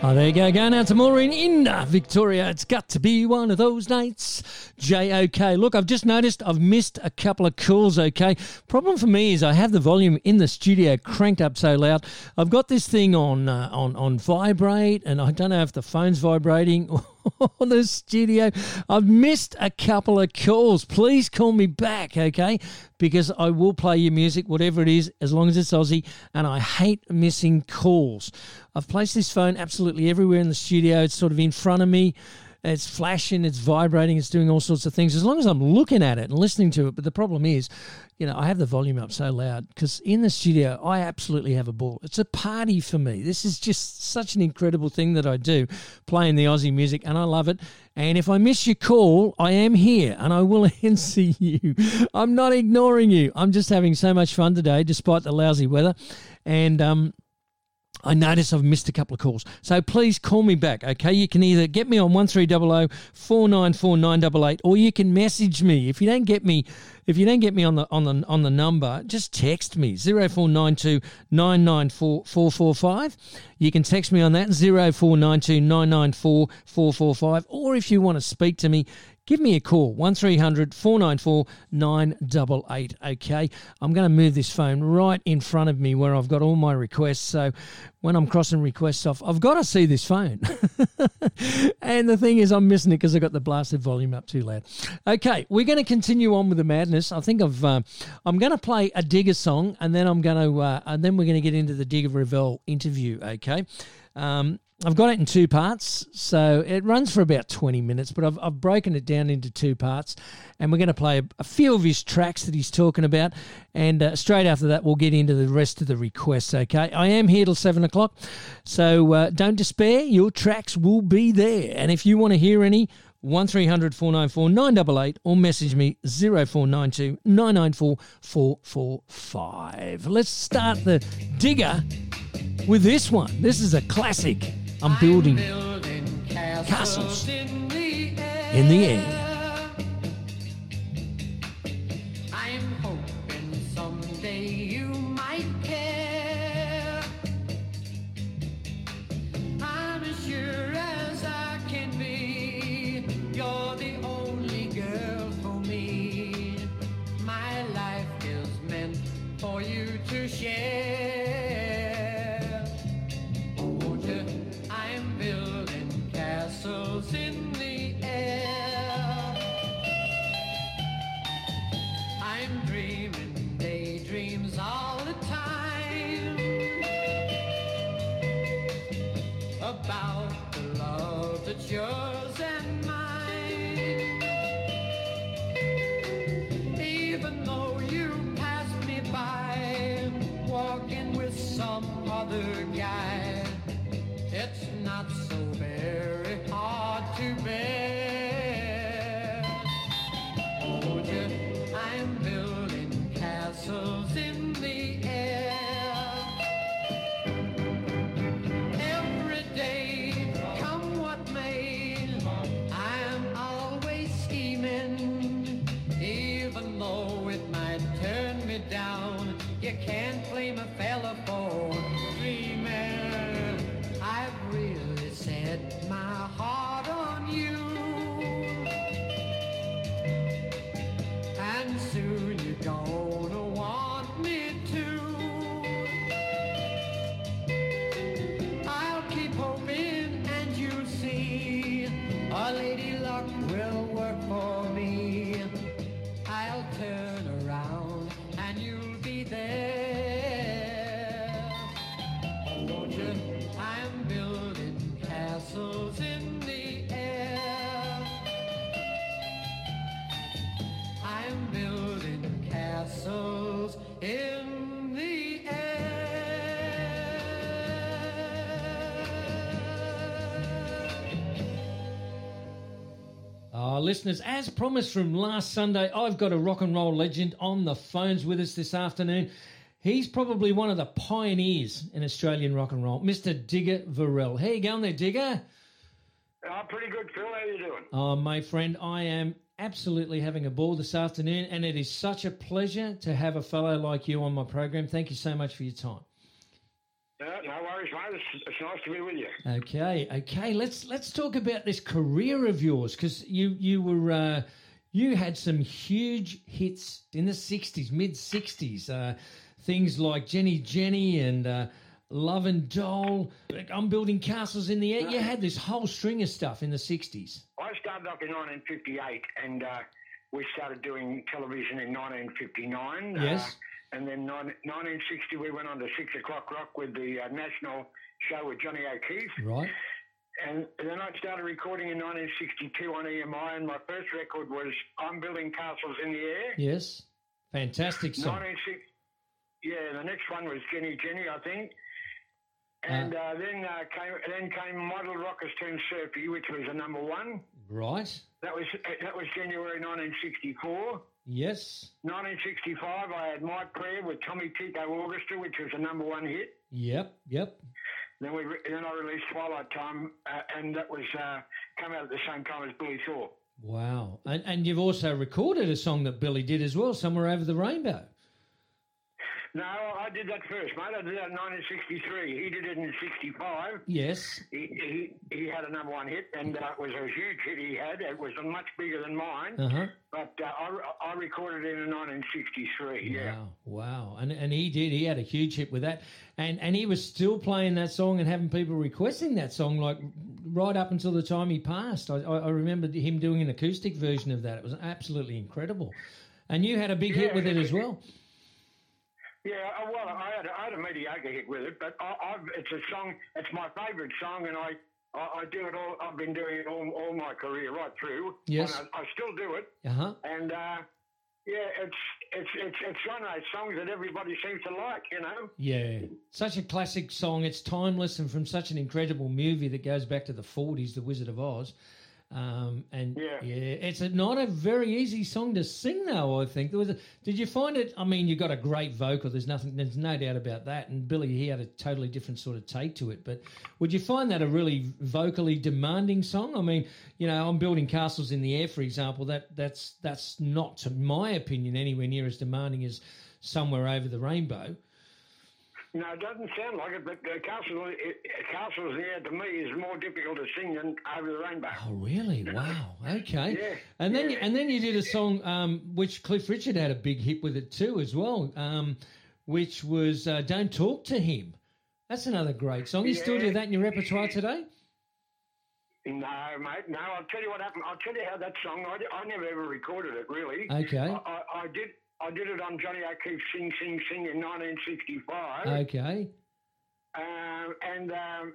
Oh, there you go. Going out to Maureen in Victoria. It's got to be one of those nights. J-O-K. Look, I've just noticed I've missed a couple of calls, okay? Problem for me is I have the volume in the studio cranked up so loud. I've got this thing on, uh, on, on vibrate, and I don't know if the phone's vibrating or the studio. I've missed a couple of calls. Please call me back, okay? Because I will play your music, whatever it is, as long as it's Aussie, and I hate missing calls. I've placed this phone absolutely everywhere in the studio. It's sort of in front of me. It's flashing, it's vibrating, it's doing all sorts of things as long as I'm looking at it and listening to it. But the problem is, you know, I have the volume up so loud because in the studio, I absolutely have a ball. It's a party for me. This is just such an incredible thing that I do, playing the Aussie music, and I love it. And if I miss your call, I am here and I will answer you. I'm not ignoring you. I'm just having so much fun today, despite the lousy weather. And, um, I notice I've missed a couple of calls. So please call me back, okay? You can either get me on 1300 494 988 or you can message me. If you don't get me if you don't get me on the on the on the number, just text me 0492 994 445. You can text me on that 0492 994 445 or if you want to speak to me, give me a call 1300 494 988 okay i'm going to move this phone right in front of me where i've got all my requests. So when i'm crossing requests off i've got to see this phone. And the thing is i'm missing it because i got the blasted volume up too loud. Okay we're going to continue on with the madness. I think i've uh, i'm going to play a digger song and then i'm going to uh, and then we're going to get into the digger Revell interview okay? Um, I've got it in two parts, so it runs for about 20 minutes, but I've, I've broken it down into two parts, and we're going to play a, a few of his tracks that he's talking about, and uh, straight after that, we'll get into the rest of the requests, okay? I am here till 7 o'clock, so uh, don't despair, your tracks will be there, and if you want to hear any, 1300 494 988 or message me 0492 994 445. Let's start the digger with this one. This is a classic. I'm building castles in the air. I'm listeners, as promised from last Sunday, I've got a rock and roll legend on the phones with us this afternoon. He's probably one of the pioneers in Australian rock and roll, Mr. Digger Revell. How you going there, Digger? Oh, pretty good, Phil. How are you doing? Oh, my friend, I am absolutely having a ball this afternoon, and it is such a pleasure to have a fellow like you on my program. Thank you so much for your time. Uh, no worries, mate. It's, it's nice to be with you. Okay, okay. Let's let's talk about this career of yours because you you were uh, you had some huge hits in the '60s, mid '60s. Uh, things like Jenny Jenny and uh, Love and Doll. I'm building castles in the air. You had this whole string of stuff in the '60s. I started off in 1958, and uh, we started doing television in 1959. Yes. Uh, and then nine, 1960, we went on to Six O'Clock Rock with the uh, national show with Johnny O'Keefe. Right. And then I started recording in 1962 on EMI, and my first record was I'm Building Castles in the Air. Yes. Fantastic song. 1960, yeah, the next one was Jenny Jenny, I think. And uh, then uh, came then came Model Rockers Turn Surfy, which was a number one. Right. That was that was January 1964. Yes. 1965, I had My Prayer with Tommy Tycho Orchestra, which was a number one hit. Yep. Yep. Then we re- then I released Twilight Time, uh, and that was uh, come out at the same time as Billy Thorpe. Wow. And and you've also recorded a song that Billy did as well, somewhere over the rainbow. No, I did that first, mate. I did that in 1963. He did it in 65. Yes. He, he, he had a number one hit, and uh, it was a huge hit he had. It was much bigger than mine, Uh huh. but uh, I, I recorded it in 1963. Yeah. Wow, wow, and and he did. He had a huge hit with that, and and he was still playing that song and having people requesting that song like right up until the time he passed. I I, I remember him doing an acoustic version of that. It was absolutely incredible, and you had a big hit with it as well. Yeah, uh, well, I had, I had a mediocre hit with it, but I, I've, it's a song. It's my favourite song, and I, I, I do it all. I've been doing it all, all my career right through. Yes. and I, I still do it, Uh huh. and uh, yeah, it's it's it's it's one of those songs that everybody seems to like. You know. Yeah, such a classic song. It's timeless and from such an incredible movie that goes back to the forties, The Wizard of Oz. Um, and Yeah. yeah. it's a, not a very easy song to sing, though. I think there was. A, did you find it? I mean, you got a great vocal. There's nothing. There's no doubt about that. And Billy, he had a totally different sort of take to it. But would you find that a really vocally demanding song? I mean, you know, I'm building castles in the air, for example. That that's that's not, to my opinion, anywhere near as demanding as somewhere over the rainbow. No, it doesn't sound like it, but uh, Castle, it, Castles there to me is more difficult to sing than Over the Rainbow. Oh, really? Wow. Okay. Yeah, And then, yeah. and then you did a song um, which Cliff Richard had a big hit with it too, as well, um, which was uh, "Don't Talk to Him." That's another great song. You still do that in your repertoire today? No, mate. No, I'll tell you what happened. I'll tell you how that song. I, I never ever recorded it really. Okay. I, I, I did. I did it on Johnny O'Keefe's Sing Sing Sing in 1965. Okay. Um, and um,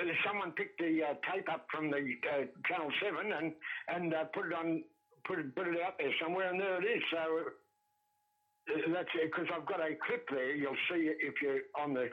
uh, someone picked the uh, tape up from the uh, Channel Seven and and uh, put it on, put it put it out there somewhere, and there it is. So uh, that's it. Because I've got a clip there. You'll see it if you're on the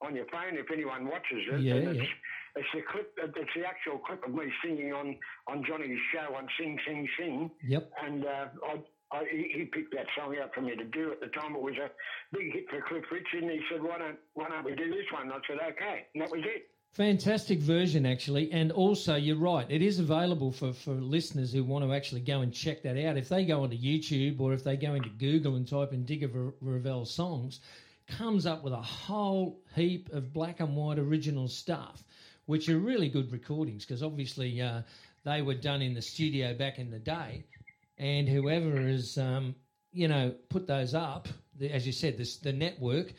on your phone. If anyone watches it, Yeah, and yeah. it's, it's the clip. It's the actual clip of me singing on on Johnny's show on Sing Sing Sing. Yep. And uh, I. I, he picked that song out for me to do at the time. It was a big hit for Cliff Richard, and he said, "Why don't Why don't we do this one?" I said, "Okay," and that was it. Fantastic version, actually. And also, you're right, it is available for, for listeners who want to actually go and check that out. If they go onto YouTube or if they go into Google and type in Digger Revell songs, comes up with a whole heap of black and white original stuff, which are really good recordings because obviously uh, they were done in the studio back in the day. And whoever has, um, you know, put those up, the, as you said, this, the network,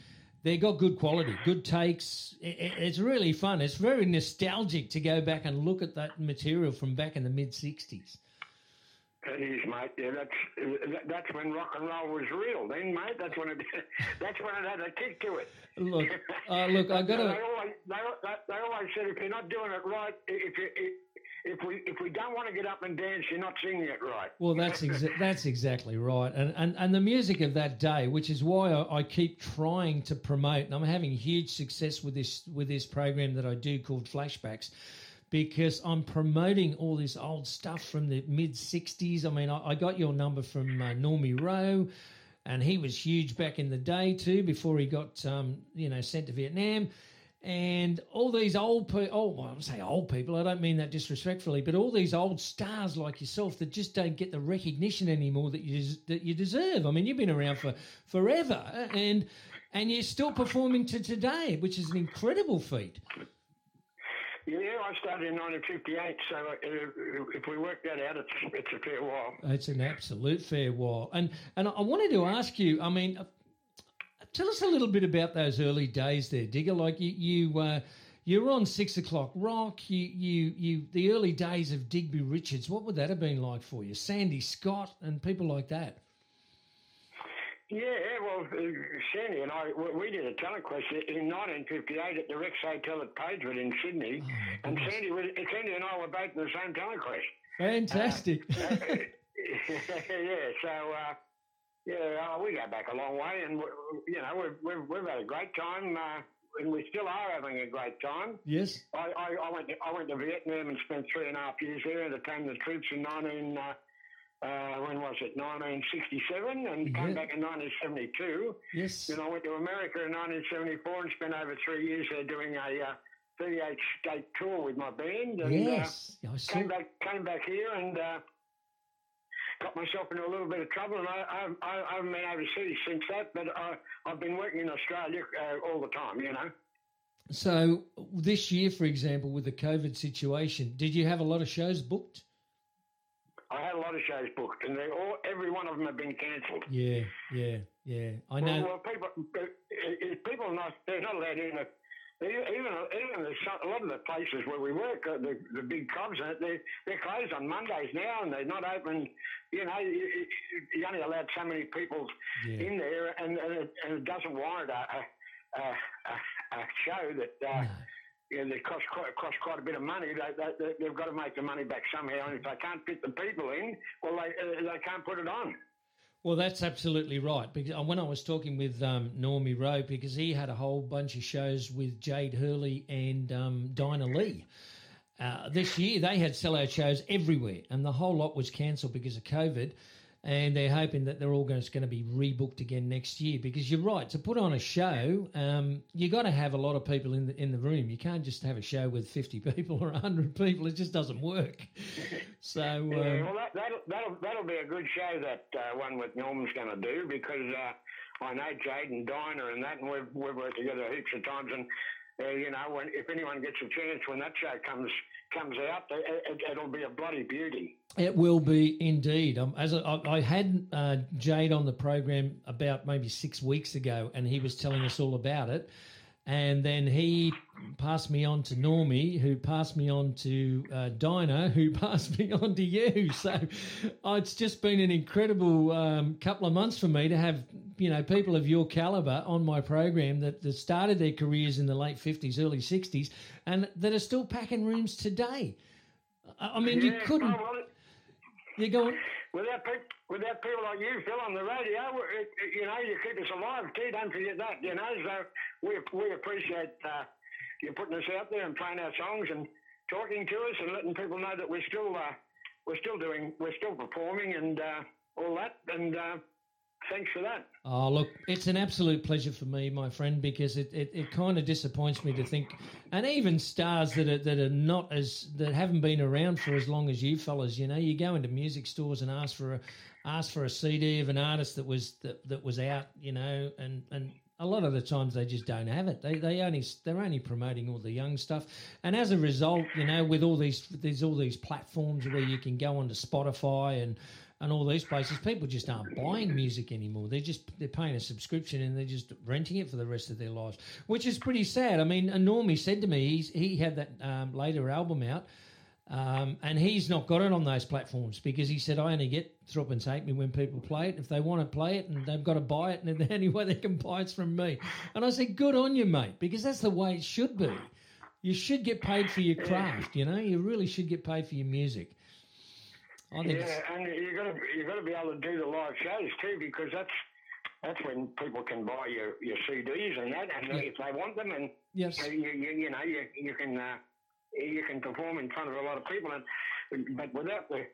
they got good quality, good takes. I- I- It's really fun. It's very nostalgic to go back and look at that material from back in the mid '60s. It is, mate. Yeah, that's that's when rock and roll was real. Then, mate, that's when it that's when it had a kick to it. Look, uh, look, I got They to. always they, they, they always said if you're not doing it right, if you if, we if we don't want to get up and dance, you're not singing it right. Well, that's exa- that's exactly right, and, and and the music of that day, which is why I, I keep trying to promote, and I'm having huge success with this with this program that I do called Flashbacks, because I'm promoting all this old stuff from the mid '60s. I mean, I, I got your number from uh, Normie Rowe, and he was huge back in the day too, before he got um, you know sent to Vietnam. And all these old people, oh, well, I say old people, I don't mean that disrespectfully, but all these old stars like yourself that just don't get the recognition anymore that you that you deserve. I mean, you've been around for forever, and and you're still performing to today, which is an incredible feat. Yeah, I started in 1958, so uh, if we work that out, it's it's a fair while. It's an absolute fair while. And and I wanted to ask you, I mean, tell us a little bit about those early days there, Digger. Like you you uh, you were on six o'clock rock. You you you the early days of Digby Richards. What would that have been like for you? Sandy Scott and people like that. Yeah, well, uh, Sandy and I, we- did a talent quest in 1958 at the Rex Hotel at Pagewood in Sydney, and Sandy, was, Sandy and I were both in the same talent quest. Fantastic. yeah, so uh, yeah, uh, we go back a long way, and you know we've we've, we've had a great time, uh, and we still are having a great time. yes. I, I, I went to, I went to Vietnam and spent three and a half years there. Entertained the troops in 19 uh, uh, when was it 1967, and came back in 1972. Yes. Then I went to America in 1974 and spent over three years there doing a uh, 38 state tour with my band. And, uh, Yes. I came back came back here and uh, got myself into a little bit of trouble, and I, I, I, I haven't been overseas since that. But I, I've been working in Australia uh, all the time, you know. So this year, for example, with the COVID situation, did you have a lot of shows booked? I had a lot of shows booked, and they all every one of them have been cancelled. Yeah. Yeah. Yeah. I know. well, people, but i- i- people are not they're not allowed in. Even even the, a lot of the places where we work, uh, the the big clubs, uh, they they're closed on Mondays now, and they're not open. You know, you, you only allowed so many people Yeah. in there, and and it, and it doesn't warrant a a, a, a, show that. Uh, No. you know, they cost quite, cost quite a bit of money. They, they, they, they've got to make the money back somehow, and if they can't fit the people in, well, they uh, they can't put it on. Well, that's absolutely right. Because uh, when I was talking with um, Normie Rowe, because he had a whole bunch of shows with Jade Hurley and um, Dinah Lee. Uh, this year, they had sellout shows everywhere, and the whole lot was cancelled because of COVID. And they're hoping that they're all going to, be rebooked again next year. Because you're right, to put on a show, um, you got to have a lot of people in the in the room. You can't just have a show with 50 people or 100 people. It just doesn't work. So um, Yeah, well, that, that'll, that'll, that'll be a good show, that uh, one with Norman's going to do, because uh, I know Jade and Dinah and that, and we've, we've worked together heaps of times. And, uh, you know, when, if anyone gets a chance when that show comes comes out, it, it'll be a bloody beauty. It will be indeed. Um, as I, I had uh, Jade on the program about maybe six weeks ago, and he was telling us all about it. And then he passed me on to Normie, who passed me on to uh, Dinah, who passed me on to you. So oh, it's just been an incredible um, couple of months for me to have, you know, people of your caliber on my program that, that started their careers in the late 50s, early 60s, and that are still packing rooms today. I I mean, you couldn't. You're on. Without, pe- without people like you, Phil, on the radio, it, it, you know, you keep us alive too. Don't forget that, you know. So we we appreciate uh, you putting us out there and playing our songs and talking to us and letting people know that we're still uh, we're still doing we're still performing and uh, all that. And uh, thanks for that. Oh, look, it's an absolute pleasure for me, my friend, because it, it, it kind of disappoints me to think, and even stars that are, that are not as, that haven't been around for as long as you fellas, you know, you go into music stores and ask for a, ask for a CD of an artist that was, that, that was out, you know, and, and a lot of the times they just don't have it. They, they only, they're only promoting all the young stuff. And as a result, you know, with all these, there's all these platforms where you can go onto Spotify and, and all these places, people just aren't buying music anymore. They're just they're paying a subscription and they're just renting it for the rest of their lives, which is pretty sad. I mean, Normie said to me he's, he had that um, later album out, um, and he's not got it on those platforms because he said I only get Take Me when people play it. If they want to play it and they've got to buy it, and the only way they can buy it's from me. And I said, good on you, mate, because that's the way it should be. You should get paid for your craft. You know, you really should get paid for your music. I think Yeah, and you got to you got to be able to do the live shows too, because that's that's when people can buy your, your CDs and that, and Yeah. if they want them, and Yes. you, you, you know you you can uh, you can perform in front of a lot of people, and but without the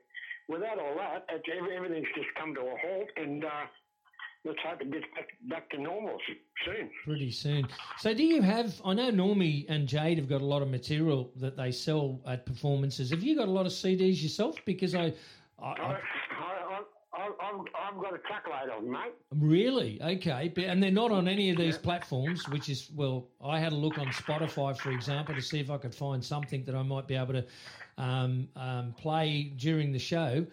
without all that, everything's just come to a halt, and uh, let's hope it gets back, back to normal soon. pretty soon. So, do you have? I know Normie and Jade have got a lot of material that they sell at performances. Have you got a lot of CDs yourself? Because I, I, I, I I, I, I, I've, I've got a truckload of them, mate. really okay, but, and they're not on any of these platforms. Which is well, I had a look on Spotify, for example, to see if I could find something that I might be able to um, um, play during the show.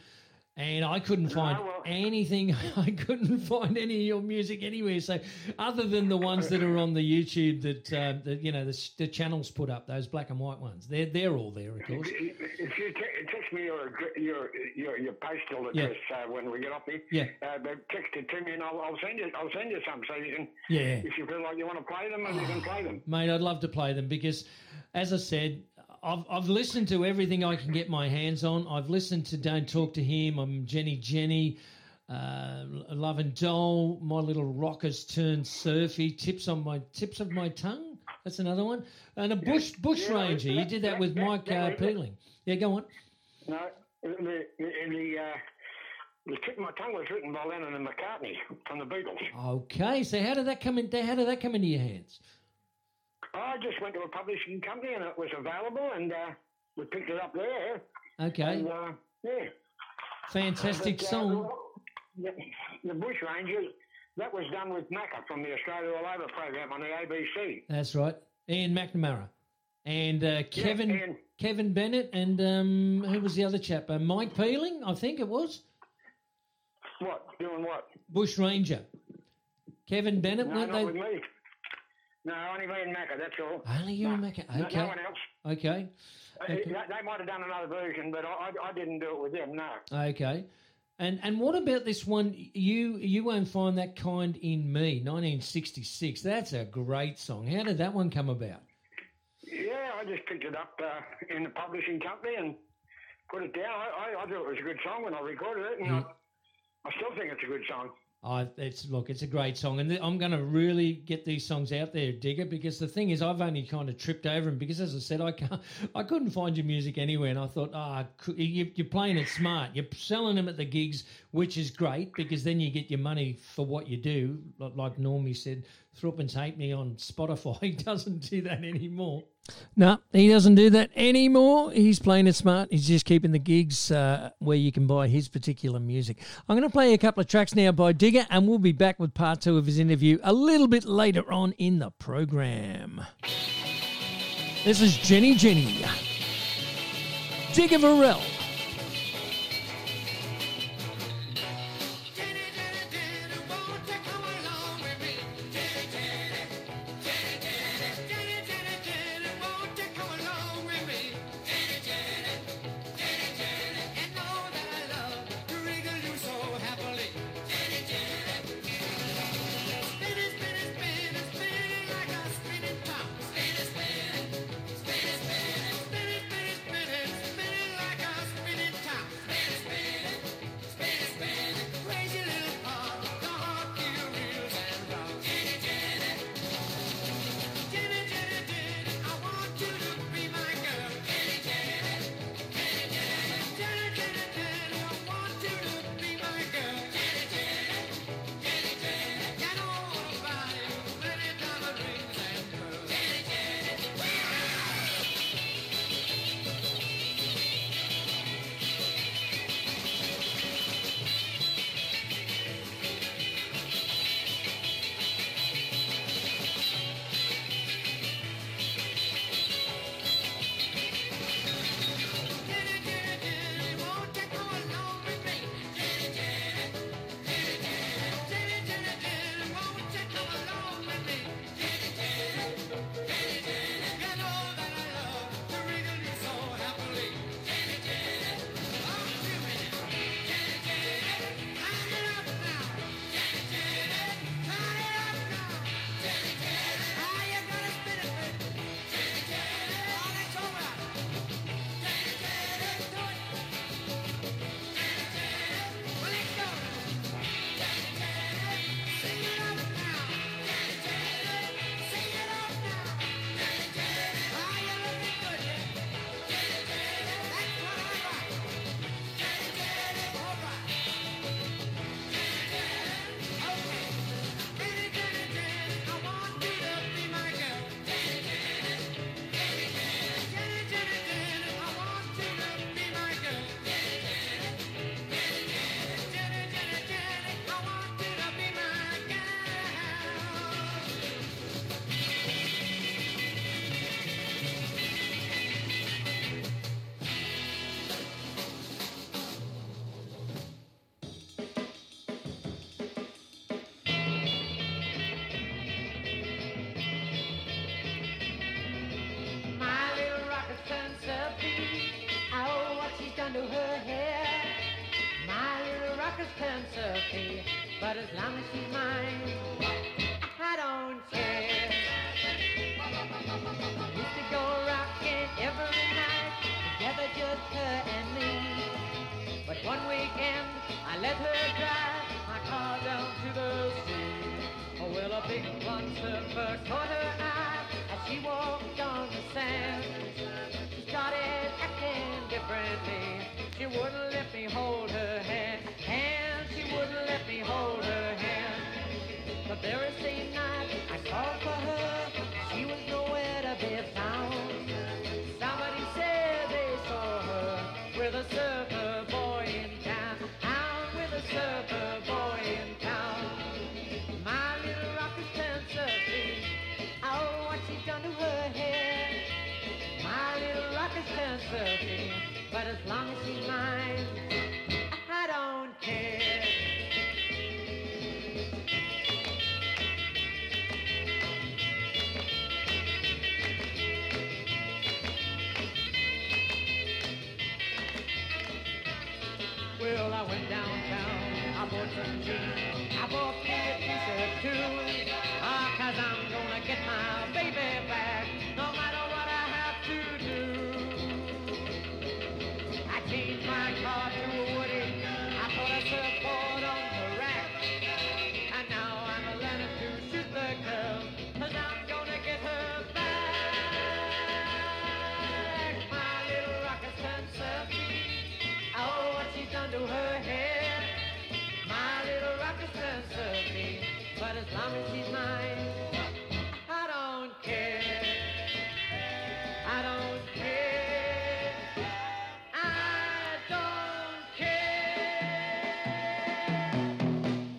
And I couldn't find well- anything. I couldn't find any of your music anywhere. So, other than the ones that are on the YouTube that uh, that you know the, the channels put up, those black and white ones, they're they're all there, of course. If you te- text me your your your your postal Yeah. address uh, when we get off here, Yeah. uh, text it to me and I'll, I'll send you I'll send you some so you can Yeah. if you feel like you want to play them, you can play them. mate. I'd love to play them because, as I said, I've I've listened to everything I can get my hands on. I've listened to Don't Talk to Him. I'm Jenny Jenny. Uh, Love and Doll, My Little Rockers Turned Surfy, Tips on My Tips of My Tongue. That's another one. And a Bush Bush Yeah, Ranger. You did that with Mike uh, Peeling. Yeah, go on. No, the the the, uh, the tip of my tongue was written by Lennon and McCartney from the Beatles. Okay, so how did that come in? How did that come into your hands? I just went to a publishing company and it was available, and uh, we picked it up there. Okay, And uh, yeah. fantastic But, uh, song. The, the Bush Rangers, that was done with Macca from the Australia All Over program on the ABC. That's right. Ian McNamara. And uh, Kevin Ian. Kevin Bennett and um, who was the other chap? Uh, Mike Peeling, I think it was. What? Doing what? Bush Ranger. Kevin Bennett, No, weren't not they? with me. No, only me and Macca, that's all. Only you and Macca. Okay. no one else. Okay. Uh, They, they might have done another version, but I, I, didn't do it with them, no. Okay. And and what about this one? You you won't find that kind in me, 1966. That's a great song. How did that one come about? Yeah, I just picked it up uh, in the publishing company and put it down. I, I, I thought it was a good song when I recorded it, and I, I still think it's a good song. I, it's look, it's a great song, and th- I'm going to really get these songs out there, Digger. Because the thing is, I've only kind of tripped over them because, as I said, I can't, I couldn't find your music anywhere, and I thought, ah, cou- you, you're playing it smart. You're selling them at the gigs, which is great because then you get your money for what you do. Like, Normie said, Thruppence hate me on Spotify. Doesn't do that anymore. No, he doesn't do that anymore. He's playing it smart. He's just keeping the gigs uh, where you can buy his particular music. I'm going to play a couple of tracks now by Digger, and we'll be back with part two of his interview a little bit later on in the program. This is Jenny Jenny. Digger Revell.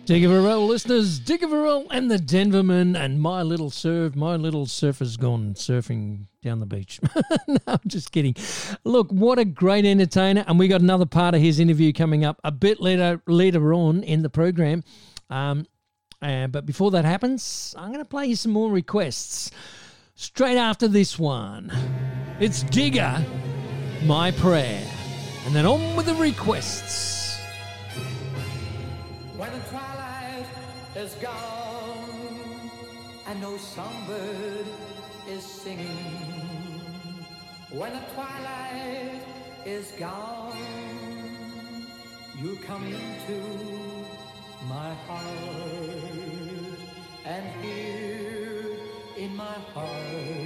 Digger roll, listeners, Digger roll, and the Denvermen and my little surf, my little surfer's gone surfing down the beach. no, just kidding. Look, what a great entertainer. And we got another part of his interview coming up a bit later later on in the program. Um, uh, but before that happens, I'm going to play you some more requests straight after this one. It's Digger, My Prayer. And then on with the requests. is gone and no songbird is singing. When the twilight is gone, you come into my heart and here in my heart.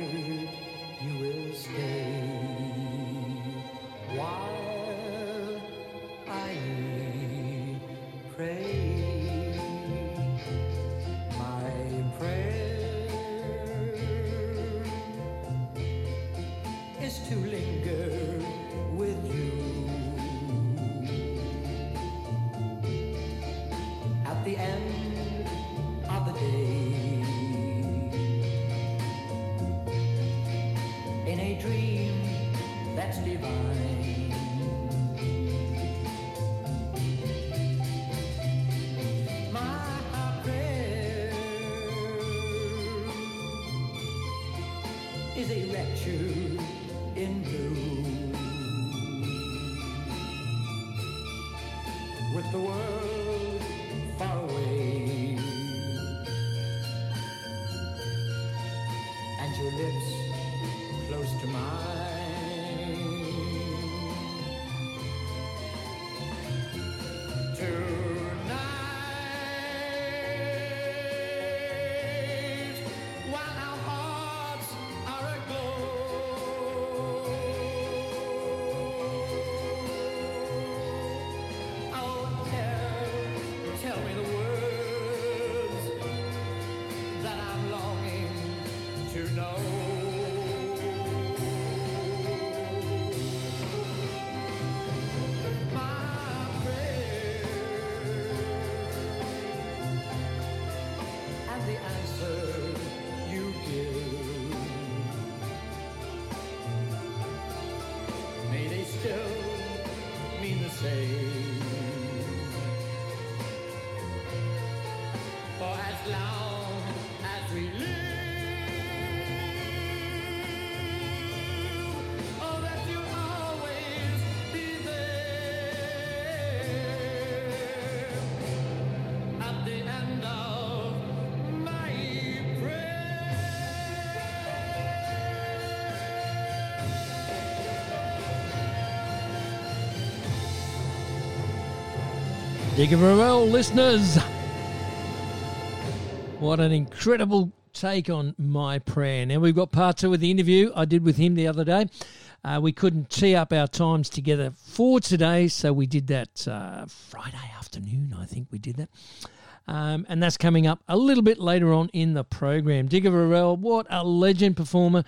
Digger listeners. What an incredible take on my prayer. Now we've got part two of the interview I did with him the other day. Uh, we couldn't tee up our times together for today, so we did that uh, Friday afternoon. I think we did that. Um, and that's coming up a little bit later on in the program. Digger Revell, what a legend performer.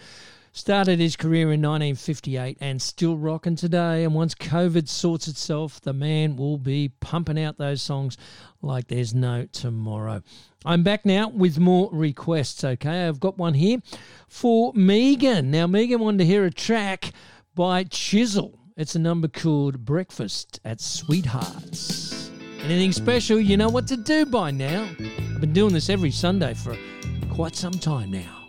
Started his career in 1958 and still rocking today. And once COVID sorts itself, the man will be pumping out those songs like there's no tomorrow. I'm back now with more requests, okay? I've got one here for Megan. Now, Megan wanted to hear a track by Chisel. It's a number called Breakfast at Sweethearts. Anything special, you know what to do by now. I've been doing this every Sunday for quite some time now.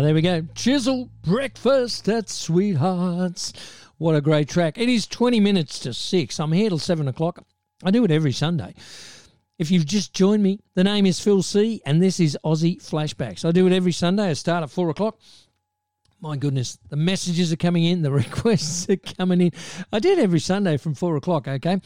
Ah, there we go. Chisel Breakfast at Sweethearts. What a great track. It is 20 minutes to 6. I'm here till 7 o'clock. I do it every Sunday. If you've just joined me, the name is Phil C, and this is Aussie Flashbacks. I do it every Sunday. I start at four o'clock. My goodness, the messages are coming in, the requests are coming in. I did every Sunday from four o'clock, okay?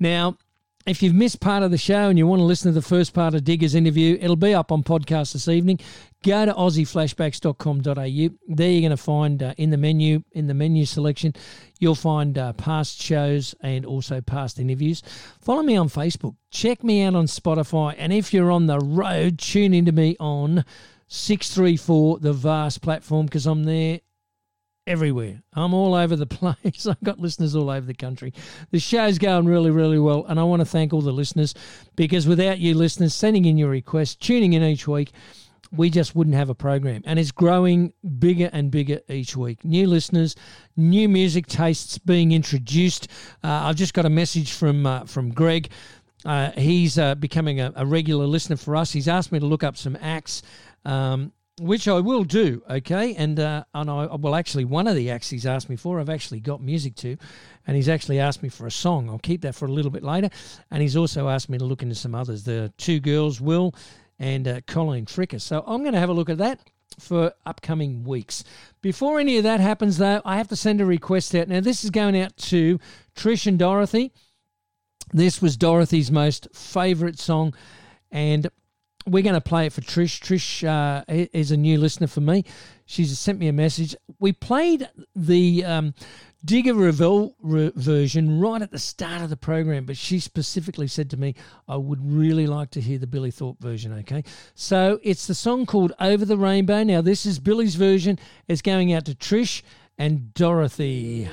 Now, if you've missed part of the show and you want to listen to the first part of Digger's interview, it'll be up on podcast this evening. Go to aussieflashbacks.com.au. There you're going to find uh, in the menu, in the menu selection, you'll find uh, past shows and also past interviews. Follow me on Facebook. Check me out on Spotify. And if you're on the road, tune into me on 634, the vast platform, because I'm there everywhere. I'm all over the place. I've got listeners all over the country. The show's going really, really well, and I want to thank all the listeners because without you listeners sending in your requests, tuning in each week, we just wouldn't have a program. And it's growing bigger and bigger each week. New listeners, new music tastes being introduced. Uh, I've just got a message from uh, from Greg. Uh, he's uh, becoming a, a regular listener for us. He's asked me to look up some acts. Um, which I will do, okay? And uh, and I well, actually, one of the acts he's asked me for, I've actually got music to, and he's actually asked me for a song. I'll keep that for a little bit later. And he's also asked me to look into some others. The two girls, Will and uh, Colleen Fricker. So I'm going to have a look at that for upcoming weeks. Before any of that happens, though, I have to send a request out. Now, this is going out to Trish and Dorothy. This was Dorothy's most favourite song, and we're going to play it for Trish. Trish uh, is a new listener for me. She's sent me a message. We played the um, Digger Revell re- version right at the start of the program, but she specifically said to me, I would really like to hear the Billy Thorpe version, okay? So it's the song called Over the Rainbow. Now, this is Billy's version. It's going out to Trish and Dorothy.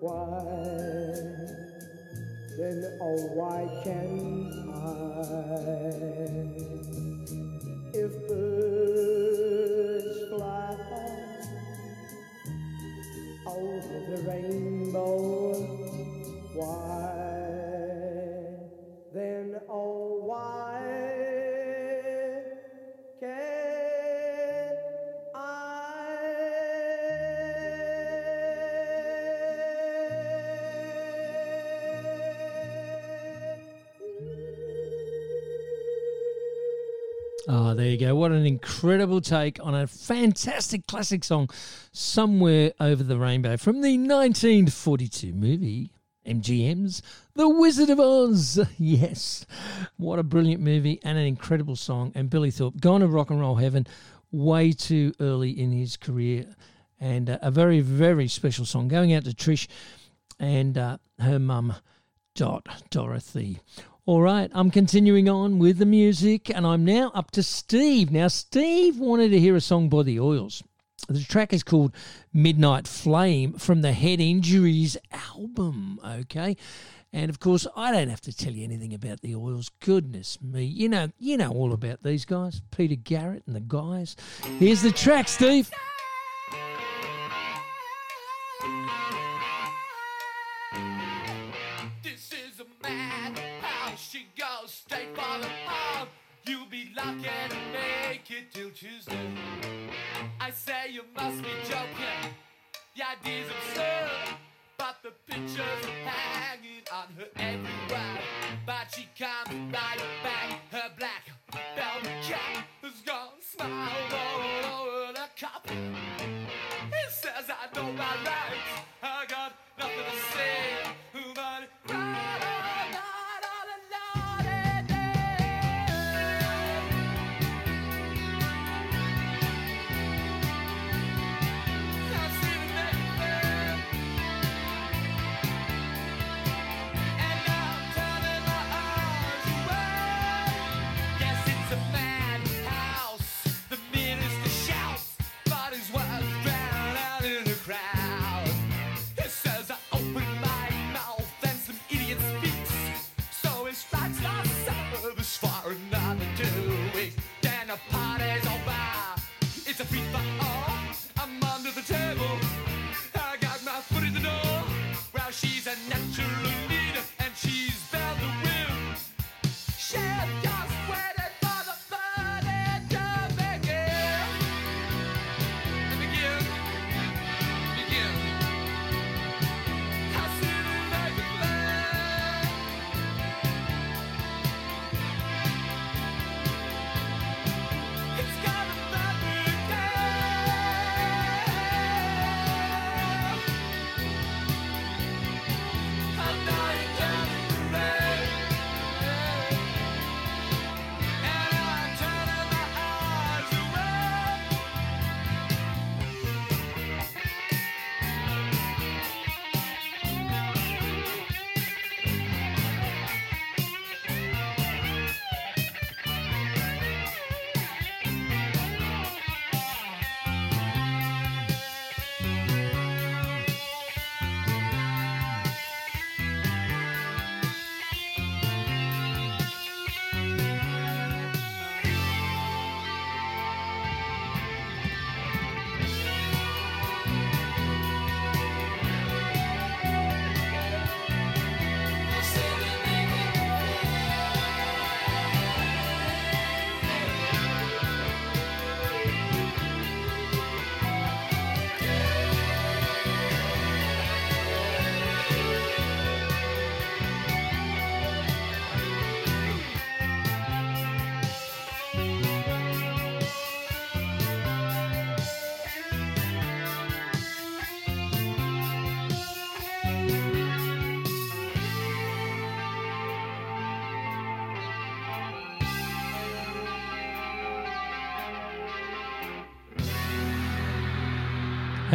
Why then, oh, why can't I? If birds fly over the rainbow, why there you go. What an incredible take on a fantastic classic song, Somewhere Over the Rainbow, from the 1942 movie MGM's The Wizard of Oz. Yes. What a brilliant movie and an incredible song. And Billy Thorpe, gone to rock and roll heaven way too early in his career. And uh, a very, very special song going out to Trish and uh, her mum, Dot Dorothy. All right, I'm continuing on with the music, and I'm now up to Steve. Now, Steve wanted to hear a song by the Oils. The track is called Midnight Flame from the Head Injuries album, okay? And of course, I don't have to tell you anything about the Oils. Goodness me. You know, you know all about these guys, Peter Garrett and the guys. Here's the track, Steve. The hog. You'll be lucky to make it till Tuesday. I say you must be joking. The idea's absurd. But the pictures are hanging on her everywhere. But she comes right back. Her black velvet cap has gone smiled all over the cup. He says I know my rights.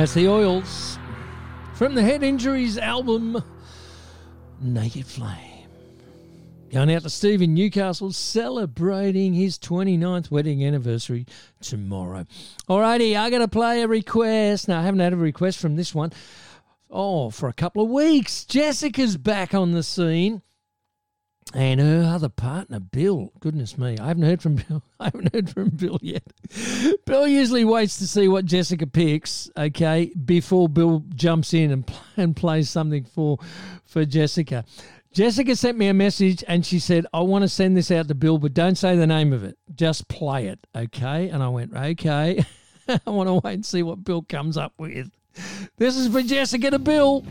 That's the Oils from the Head Injuries album Naked Flame. Going out to Steve in Newcastle celebrating his 29th wedding anniversary tomorrow. Alrighty, I got to play a request. Now, I haven't had a request from this one. Oh, for a couple of weeks. Jessica's back on the scene. And her other partner, Bill. Goodness me, I haven't heard from Bill. I haven't heard from Bill yet. Bill usually waits to see what Jessica picks, okay, before Bill jumps in and, and plays something for for Jessica. Jessica sent me a message and she said, I want to send this out to Bill, but don't say the name of it. Just play it, okay? And I went, okay. I want to wait and see what Bill comes up with. This is for Jessica to Bill.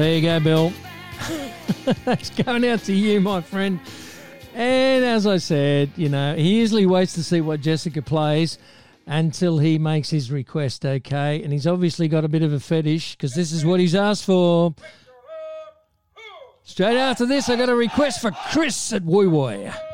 There you go, Bill. That's going out to you, my friend. And as I said, you know, he usually waits to see what Jessica plays until he makes his request, okay? And he's obviously got a bit of a fetish because this is what he's asked for. Straight after this, I got a request for Chris at Woy Woy.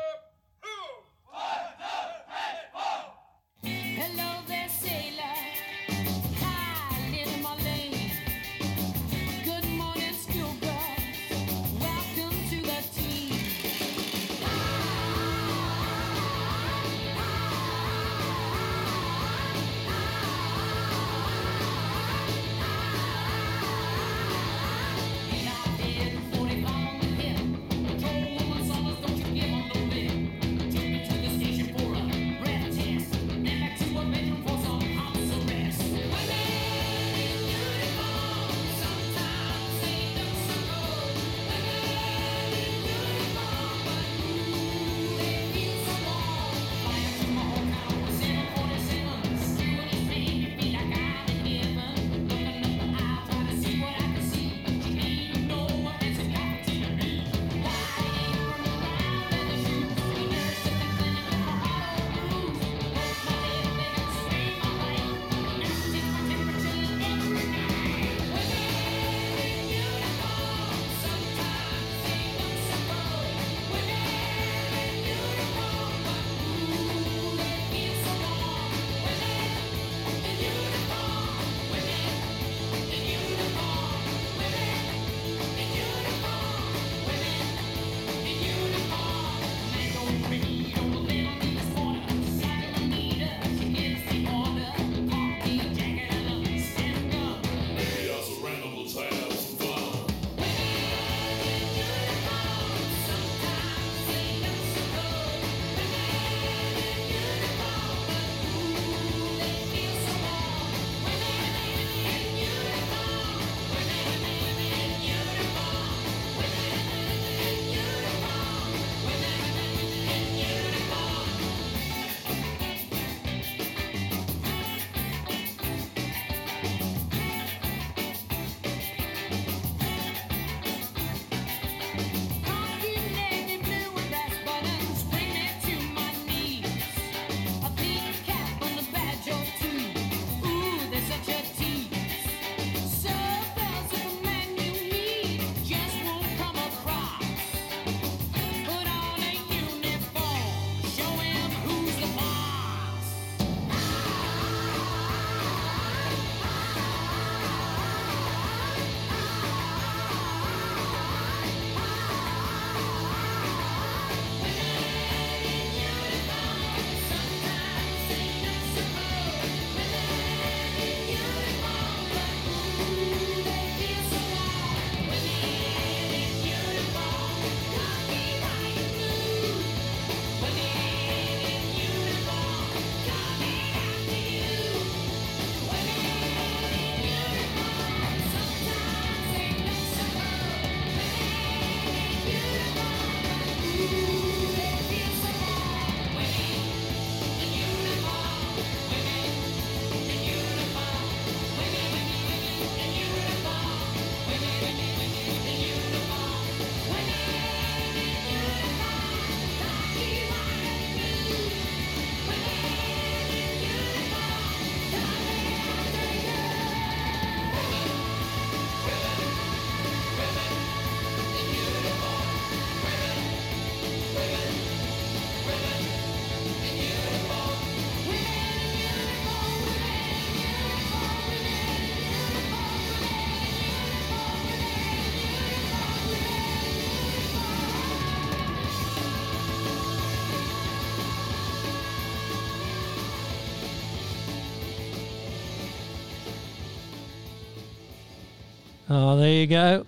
Oh, there you go.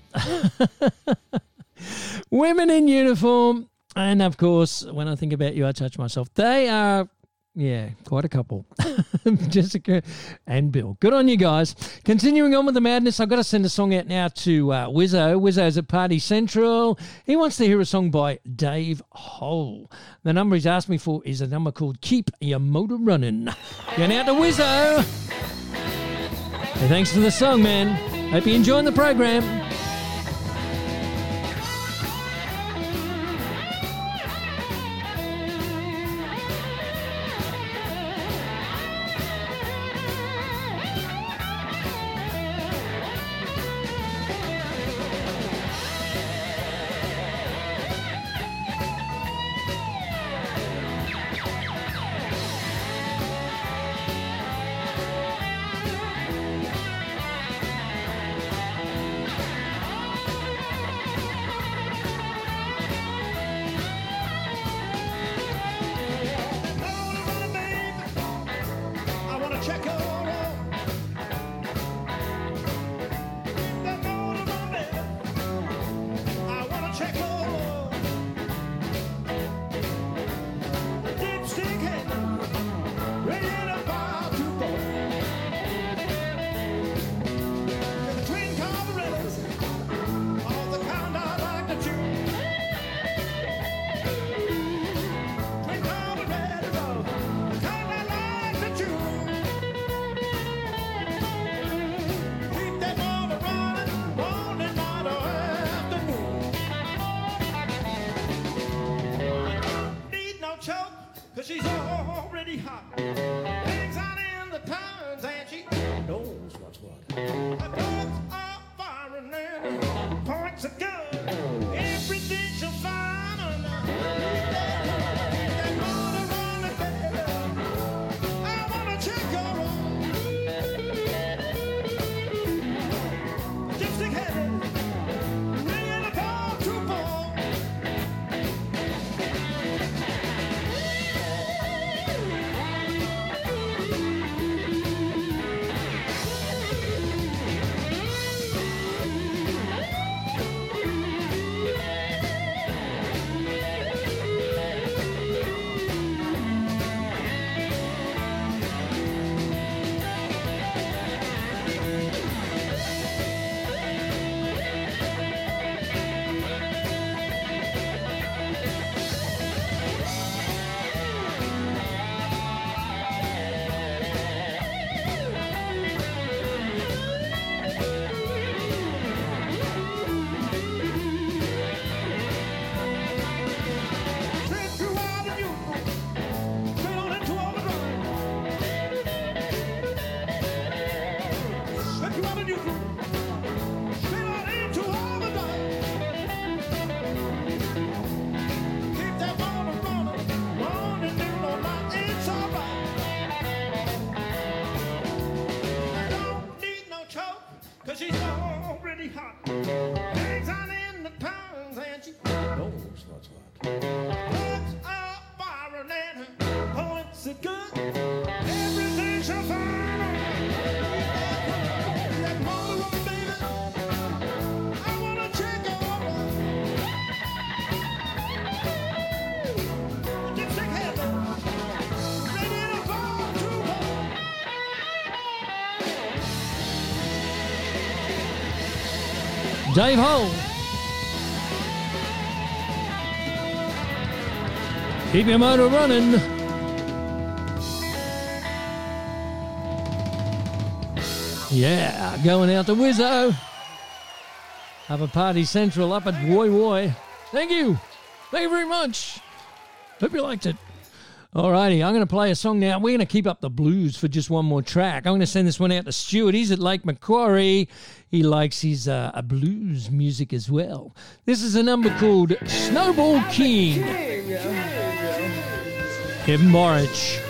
Women in uniform. And of course, when I think about you, I touch myself. They are, yeah, quite a couple. Jessica and Bill. Good on you guys. Continuing on with the madness, I've got to send a song out now to uh, Wizzo. Wizzo's at Party Central. He wants to hear a song by Dave Hole. The number he's asked me for is a number called Keep Your Motor Running. Going out to Wizzo. Hey, thanks for the song, man. Hope you're enjoying the program. Trip you Dave Hole. Keep your motor running. Yeah, going out to Wizzo. Have a party central up at Woy Woy. Thank you. Thank you very much. Hope you liked it. Alrighty, I'm going to play a song now. We're going to keep up the blues for just one more track. I'm going to send this one out to Stuart. He's at Lake Macquarie. He likes his uh, a blues music as well. This is a number called Snowball King. Kevin Borich. Snowball King.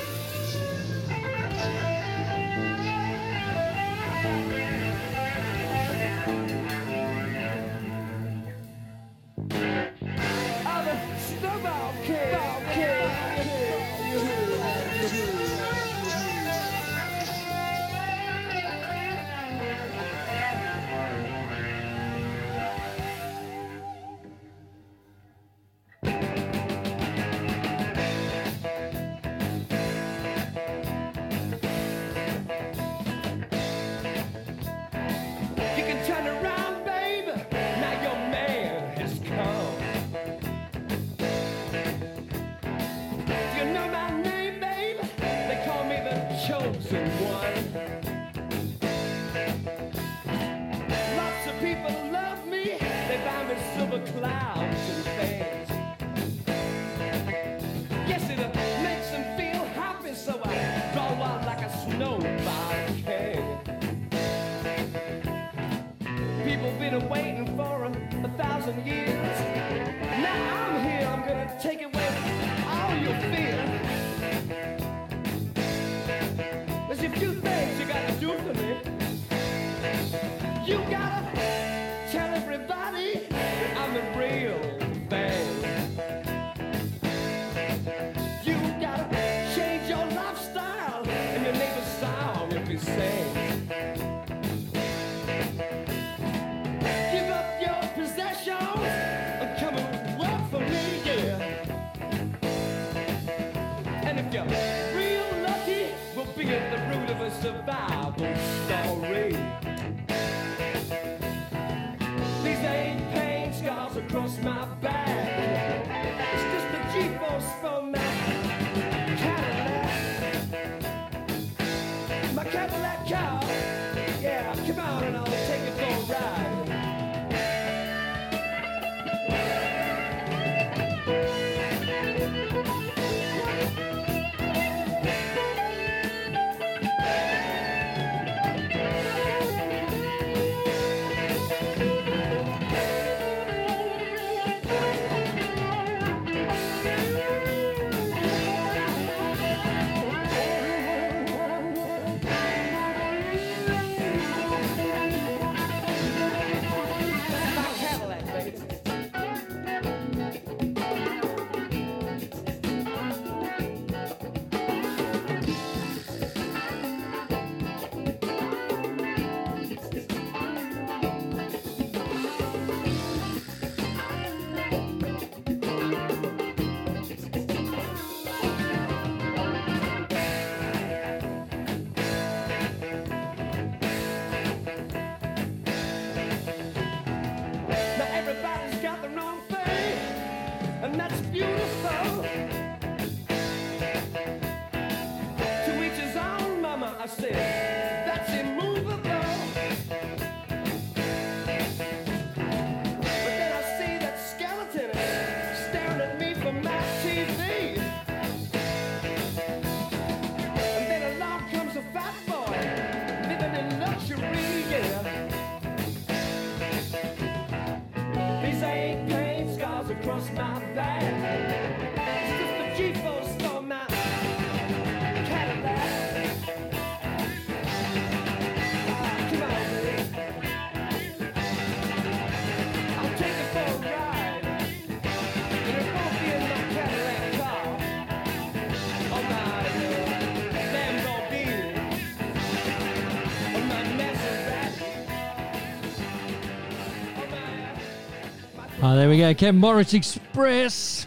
Oh, there we go. Kevin Borich Express.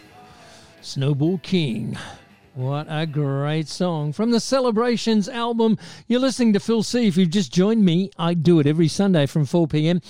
Snowball King. What a great song. From the Celebrations album. You're listening to Phil C. If you've just joined me, I do it every Sunday from 4 p.m.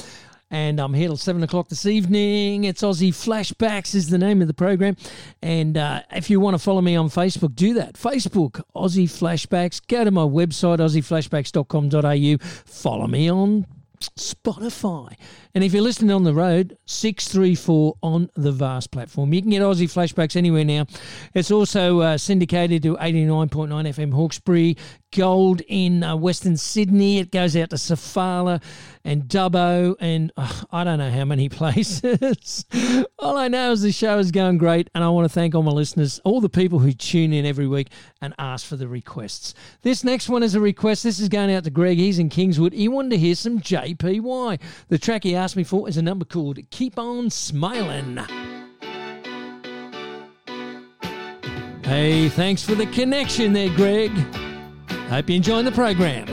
And I'm here till 7 o'clock this evening. It's Aussie Flashbacks is the name of the program. And uh, if you want to follow me on Facebook, do that. Facebook, Aussie Flashbacks. Go to my website, aussieflashbacks.com.au. Follow me on Spotify. And if you're listening on the road, 634 on the Vast platform. You can get Aussie Flashbacks anywhere now. It's also uh, syndicated to 89.9 FM Hawkesbury, Gold in uh, Western Sydney. It goes out to Sofala and Dubbo and I don't know how many places. all I know is the show is going great and I want to thank all my listeners, all the people who tune in every week and ask for the requests. This next one is a request. This is going out to Greg. He's in Kingswood. He wanted to hear some JPY. The track he asked me for is a number called Keep On Smiling. Hey, thanks for the connection there, Greg. Hope you're enjoying the program.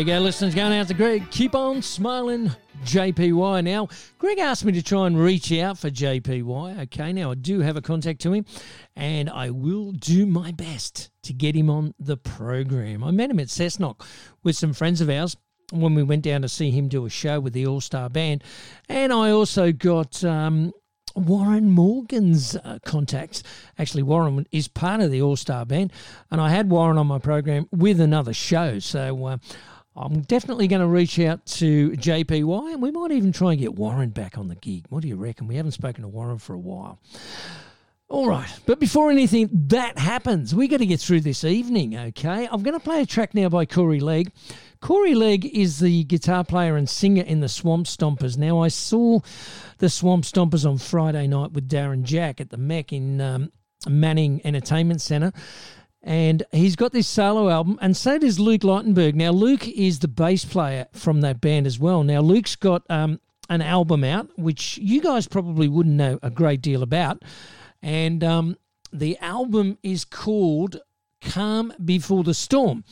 You go, listeners. Going out to Greg. Keep on smiling, JPY. Now, Greg asked me to try and reach out for JPY. Okay, now I do have a contact to him, and I will do my best to get him on the program. I met him at Cessnock with some friends of ours when we went down to see him do a show with the All Star Band, and I also got. Um, Warren Morgan's uh, contacts. Actually, Warren is part of the All Star Band, and I had Warren on my program with another show. So uh, I'm definitely going to reach out to JPY, and we might even try and get Warren back on the gig. What do you reckon? We haven't spoken to Warren for a while. All right, but before anything that happens, we got to get through this evening, okay? I'm going to play a track now by Corey Legg. Corey Legg is the guitar player and singer in the Swamp Stompers. Now, I saw the Swamp Stompers on Friday night with Darren Jack at the MEC in um, Manning Entertainment Centre. And he's got this solo album, and so does Luke Leitenberg. Now, Luke is the bass player from that band as well. Now, Luke's got um, an album out, which you guys probably wouldn't know a great deal about. And um, the album is called Calm Before the Storm.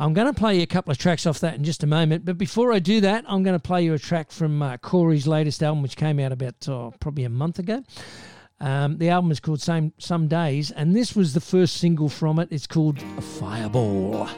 I'm going to play you a couple of tracks off that in just a moment. But before I do that, I'm going to play you a track from uh, Corey's latest album, which came out about oh, probably a month ago. Um, the album is called Same Some Days, and this was the first single from it. It's called Fireball.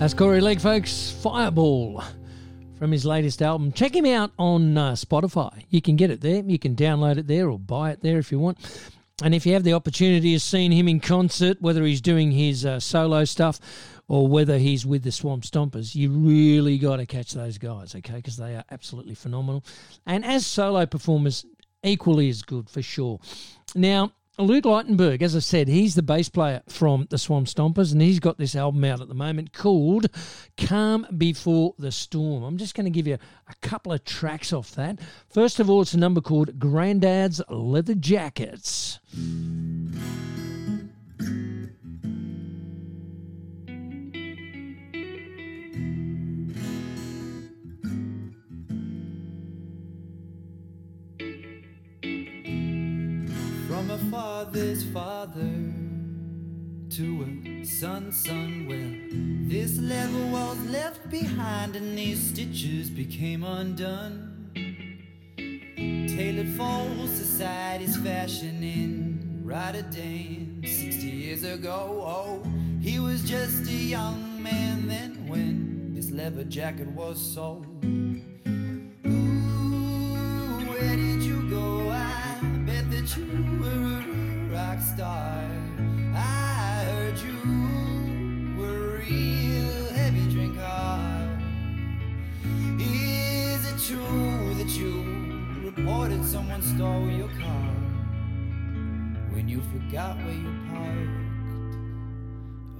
That's Corey Legg, folks. Fireball from his latest album. Check him out on uh, Spotify. You can get it there. You can download it there or buy it there if you want. And if you have the opportunity of seeing him in concert, whether he's doing his uh, solo stuff or whether he's with the Swamp Stompers, you really got to catch those guys, okay? Because they are absolutely phenomenal. And as solo performers, equally as good for sure. Now, Luke Leitenberg, as I said, he's the bass player from the Swamp Stompers, and he's got this album out at the moment called Calm Before the Storm. I'm just going to give you a couple of tracks off that. First of all, it's a number called Grandad's Leather Jackets. From a father's father to a son's son. Well, this level was left behind and these stitches became undone. Tailored for society's fashion in Rotterdam 60 years ago. Oh, he was just a young man then when this leather jacket was sold. You were a rock star. I heard you were real heavy drinker. Is it true that you reported someone stole your car when you forgot where you parked?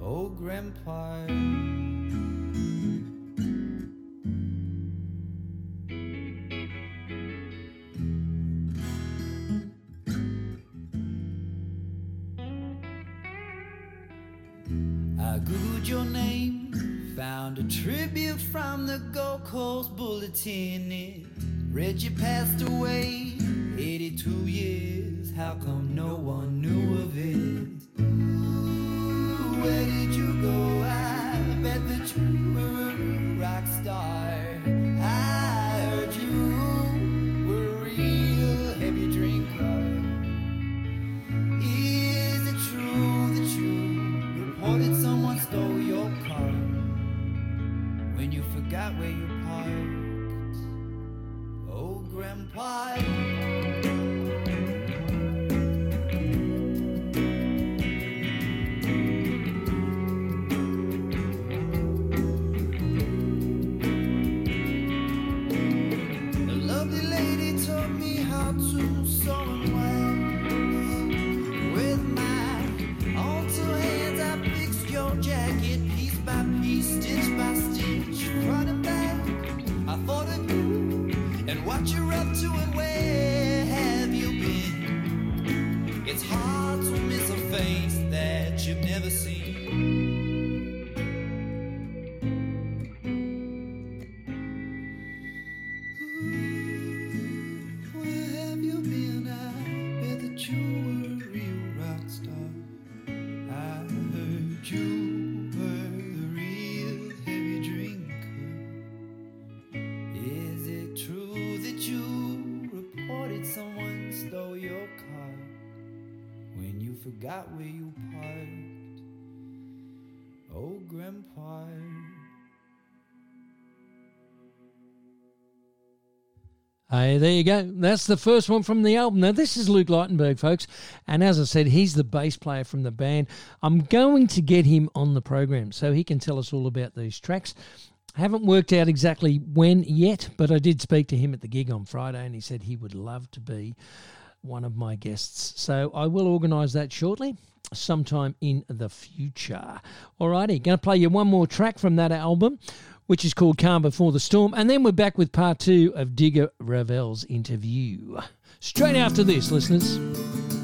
Oh, Grandpa. Googled your name, found a tribute from the Gold Coast Bulletin. It read you passed away, 82 years. How come no one knew of it? Where you parked? Oh, Grandpa. Hey, there you go. That's the first one from the album. Now, this is Luke Leitenberg, folks. And as I said, he's the bass player from the band. I'm going to get him on the program so he can tell us all about these tracks. I haven't worked out exactly when yet, but I did speak to him at the gig on Friday and he said he would love to be one of my guests. So I will organise that shortly, sometime in the future. Alrighty, going to play you one more track from that album, which is called Calm Before the Storm, and then we're back with part two of Digger Revell's interview. Straight after this, listeners.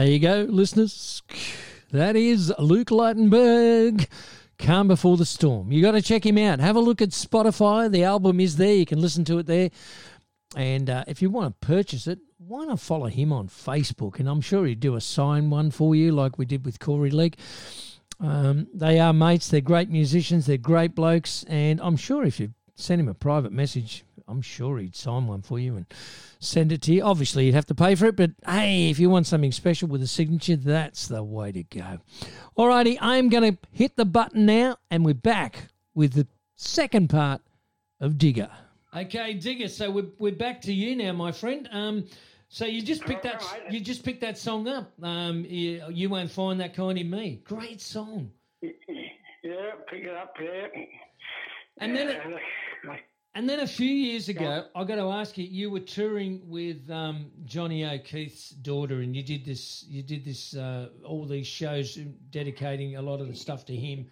There you go, listeners. That is Luke Leitenberg. Calm Before the Storm. You got to check him out. Have a look at Spotify. The album is there. You can listen to it there. And uh, if you want to purchase it, why not follow him on Facebook? And I'm sure he'd do a sign one for you, like we did with Corey Legg. Um, they are mates. They're great musicians. They're great blokes. And I'm sure if you send him a private message, I'm sure he'd sign one for you and send it to you. Obviously, you'd have to pay for it, but hey, if you want something special with a signature, that's the way to go. Alrighty, I'm going to hit the button now, and we're back with the second part of Digger. Okay, Digger. So we're, we're back to you now, my friend. Um, so you just picked that Alright. you just picked that song up. Um, you, you won't find that kind in me. Great song. Yeah, pick it up, yeah. And then it- Yeah, And then a few years ago, I got to ask you, you were touring with um, Johnny O'Keefe's daughter, and you did this. You did this. Uh, all these shows dedicating a lot of the stuff to him,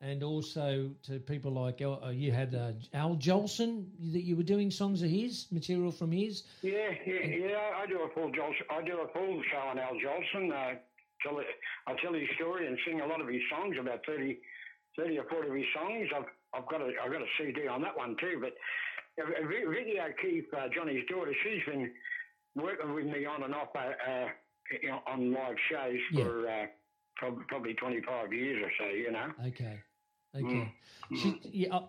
and also to people like uh, you had uh, Al Jolson that you were doing songs of his, material from his. yeah, yeah, yeah. I do a full Jolson. I do a full show on Al Jolson. Uh, tell I tell his story and sing a lot of his songs, about 30, 30 or forty of his songs. I've I've got a I've got a CD on that one too. But Vi- Vicky O'Keefe, uh, Johnny's daughter, she's been working with me on and off uh, uh, you know, on live shows Yeah. for uh, prob- probably twenty five years or so. You know. Okay, okay. She, yeah, uh,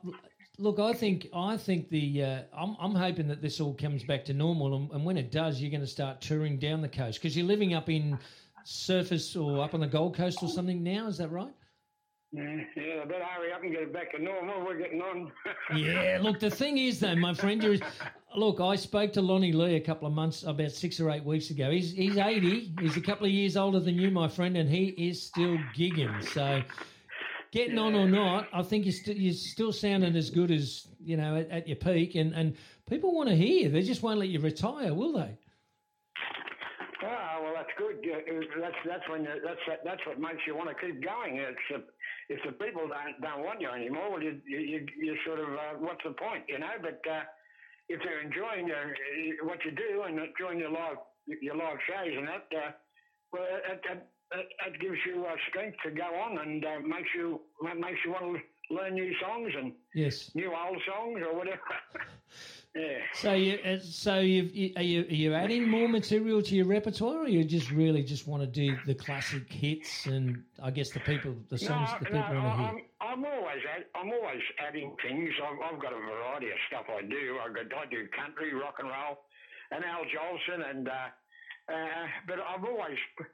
look, I think I think the uh, I'm I'm hoping that this all comes back to normal, and, and when it does, you're going to start touring down the coast because you're living up in Surfers or up on the Gold Coast or something now. Is that right? Yeah, yeah, I better hurry up and get it back to normal. We're getting on. Yeah. Look, the thing is, though, my friend, you're, look, I spoke to Lonnie Lee a couple of months, about six or eight weeks ago. He's he's 80. He's a couple of years older than you, my friend, and he is still gigging. So, getting on or not, I think you're, st- you're still sounding as good as you know at, at your peak, and and people want to hear. you. They just won't let you retire, will they? Well, that's good. That's that's when you, that's that's what makes you want to keep going. It's uh, if the people don't don't want you anymore, well, you you, you, sort of uh, what's the point, you know? But uh, if they're enjoying your, what you do and enjoying your live your live shows and that, uh, well, it, it, it, it gives you uh, strength to go on and uh, makes you makes you want to learn new songs and Yes. new old songs or whatever. yeah. So you, uh, so you've, you, are you are you adding more material to your repertoire, or you just really just want to do the classic hits and I guess the people, the songs no, the people no, want to hear? I'm, I'm always add, I'm always adding things. I've, I've got a variety of stuff I do. I, got, I do country, rock and roll, and Al Jolson, and uh, uh, but I'm always p-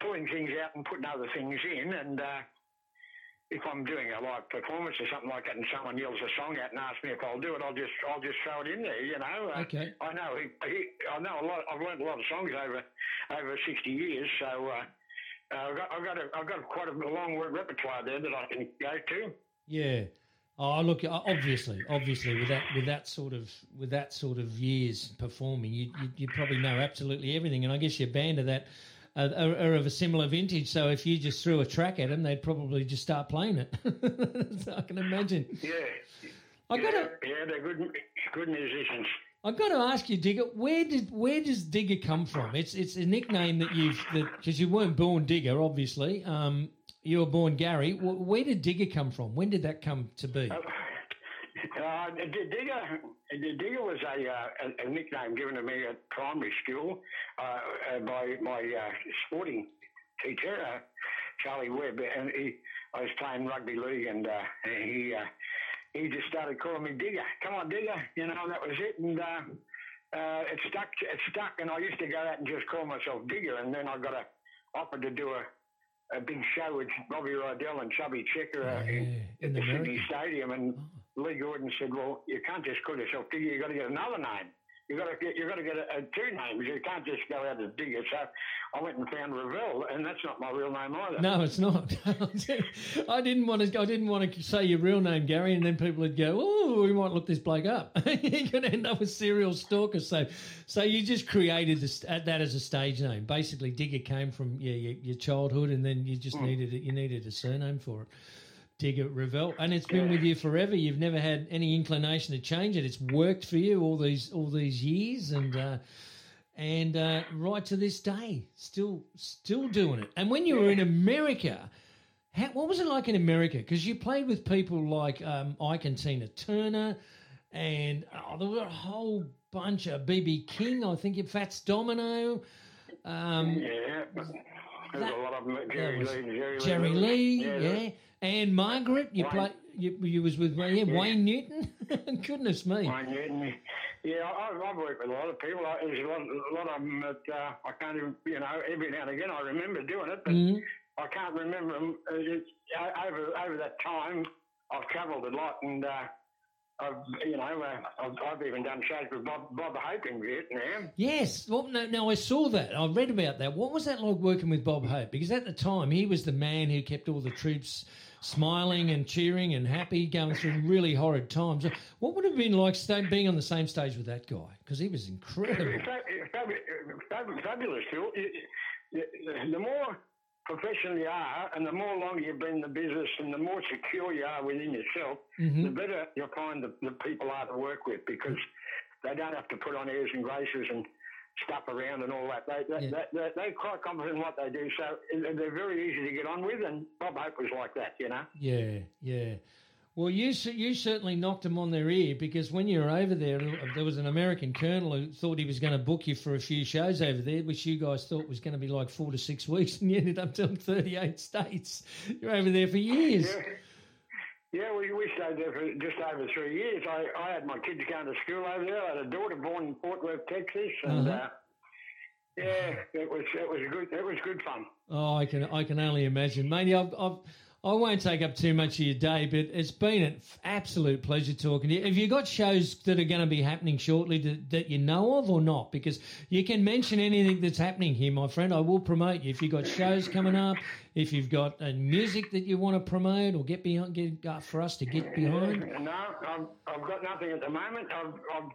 pulling things out and putting other things in. And uh, if I'm doing a live performance or something like that, and someone yells a song out and asks me if I'll do it, I'll just I'll just throw it in there. You know. Uh, Okay. I know. He, he, I know a lot. I've learned a lot of songs over over 60 years, so. Uh, uh, I've got, I've got, a, I've got quite a long repertoire there that I can go to. Yeah. Oh, look. Obviously, obviously, with that, with that sort of, with that sort of years performing, you, you, you probably know absolutely everything. And I guess your band of that are, are of a similar vintage. So if you just threw a track at them, they'd probably just start playing it. I can imagine. Yeah. I yeah, gotta- yeah, they're good, good musicians. I've got to ask you, Digger, where did where does Digger come from? It's it's a nickname that you've because you weren't born Digger, obviously. Um, you were born Gary. Where did Digger come from? When did that come to be? Uh, the Digger, the Digger was a, uh, a, nickname given to me at primary school uh, uh, by my uh, sporting teacher, uh, Charlie Webb, and he, I was playing rugby league, and uh, he uh, he just started calling me Digger. Come on, Digger, you know that was it, and. Uh, uh, it stuck. It stuck, and I used to go out and just call myself Digger, and then I got a offered to do a, a big show with Bobby Rydell and Chubby Checker uh, in, in the the Sydney Stadium, and Lee Gordon said, "Well, you can't just call yourself Digger. You got to get another name. You got to get. You got to get a, a two names. You can't just go out as Digger." So I went and found Revell, and that's not my real name either. No, it's not. I didn't want to. I didn't want to say your real name, Gary, and then people would go, "Oh, we might look this bloke up." You're going to end up with serial stalker. So, so you just created this, uh, that as a stage name. Basically, Digger came from yeah, your, your childhood, and then you just needed it. You needed a surname for it. Digger Revell, and it's been with you forever. You've never had any inclination to change it. It's worked for you all these all these years, and uh, and uh, right to this day, still still doing it. And when you were in America, how, what was it like in America? Because you played with people like um, Ike and Tina Turner, and oh, there were a whole bunch of BB King. I think it Fats Domino. Um, Yeah, there's a lot of them. Jerry Lee, Jerry, Jerry Lee, yeah, there- and Margaret. You Wayne. play. You, you was with yeah, Wayne Newton. Goodness me. Wayne Newton. Yeah, I, I've worked with a lot of people. I, there's a lot, a lot of them that uh, I can't even, you know, every now and again I remember doing it, but Mhm. I can't remember them. Uh, it's, over over that time, I've travelled a lot, and uh, I've, you know, uh, I've, I've even done shows with Bob, Bob Hope in Vietnam. Yes. Well, no, no, I saw that. I read about that. What was that like working with Bob Hope? Because at the time, he was the man who kept all the troops smiling and cheering and happy, going through really horrid times. What would it have been like being on the same stage with that guy? Because he was incredible. It's fab- it's fab- fab- fabulous, Phil. You- you- The more professional you are, and the more longer you've been in the business, and the more secure you are within yourself, Mhm. the better you'll find the, the people are to work with because they don't have to put on airs and graces and stuff around and all that. They, they, they, they, they're quite confident in what they do, so they're very easy to get on with, and Bob Hope was like that, you know. Yeah, yeah. Well, you you certainly knocked them on their ear because when you were over there, there was an American colonel who thought he was going to book you for a few shows over there, which you guys thought was going to be like four to six weeks, and you ended up doing thirty-eight states. You're over there for years. Yeah. Yeah, we, we stayed there for just over three years. I, I had my kids going to school over there. I had a daughter born in Fort Worth, Texas, and Uh-huh. uh, yeah, it was it was good. It was good fun. Oh, I can I can only imagine, matey. I've, I've I won't take up too much of your day, but it's been an absolute pleasure talking to you. Have you got shows that are going to be happening shortly that, that you know of or not? Because you can mention anything that's happening here, my friend. I will promote you. If you've got shows coming up, if you've got uh, music that you want to promote or get behind, get uh, for us to get behind. No, I've, I've got nothing at the moment. I've, I've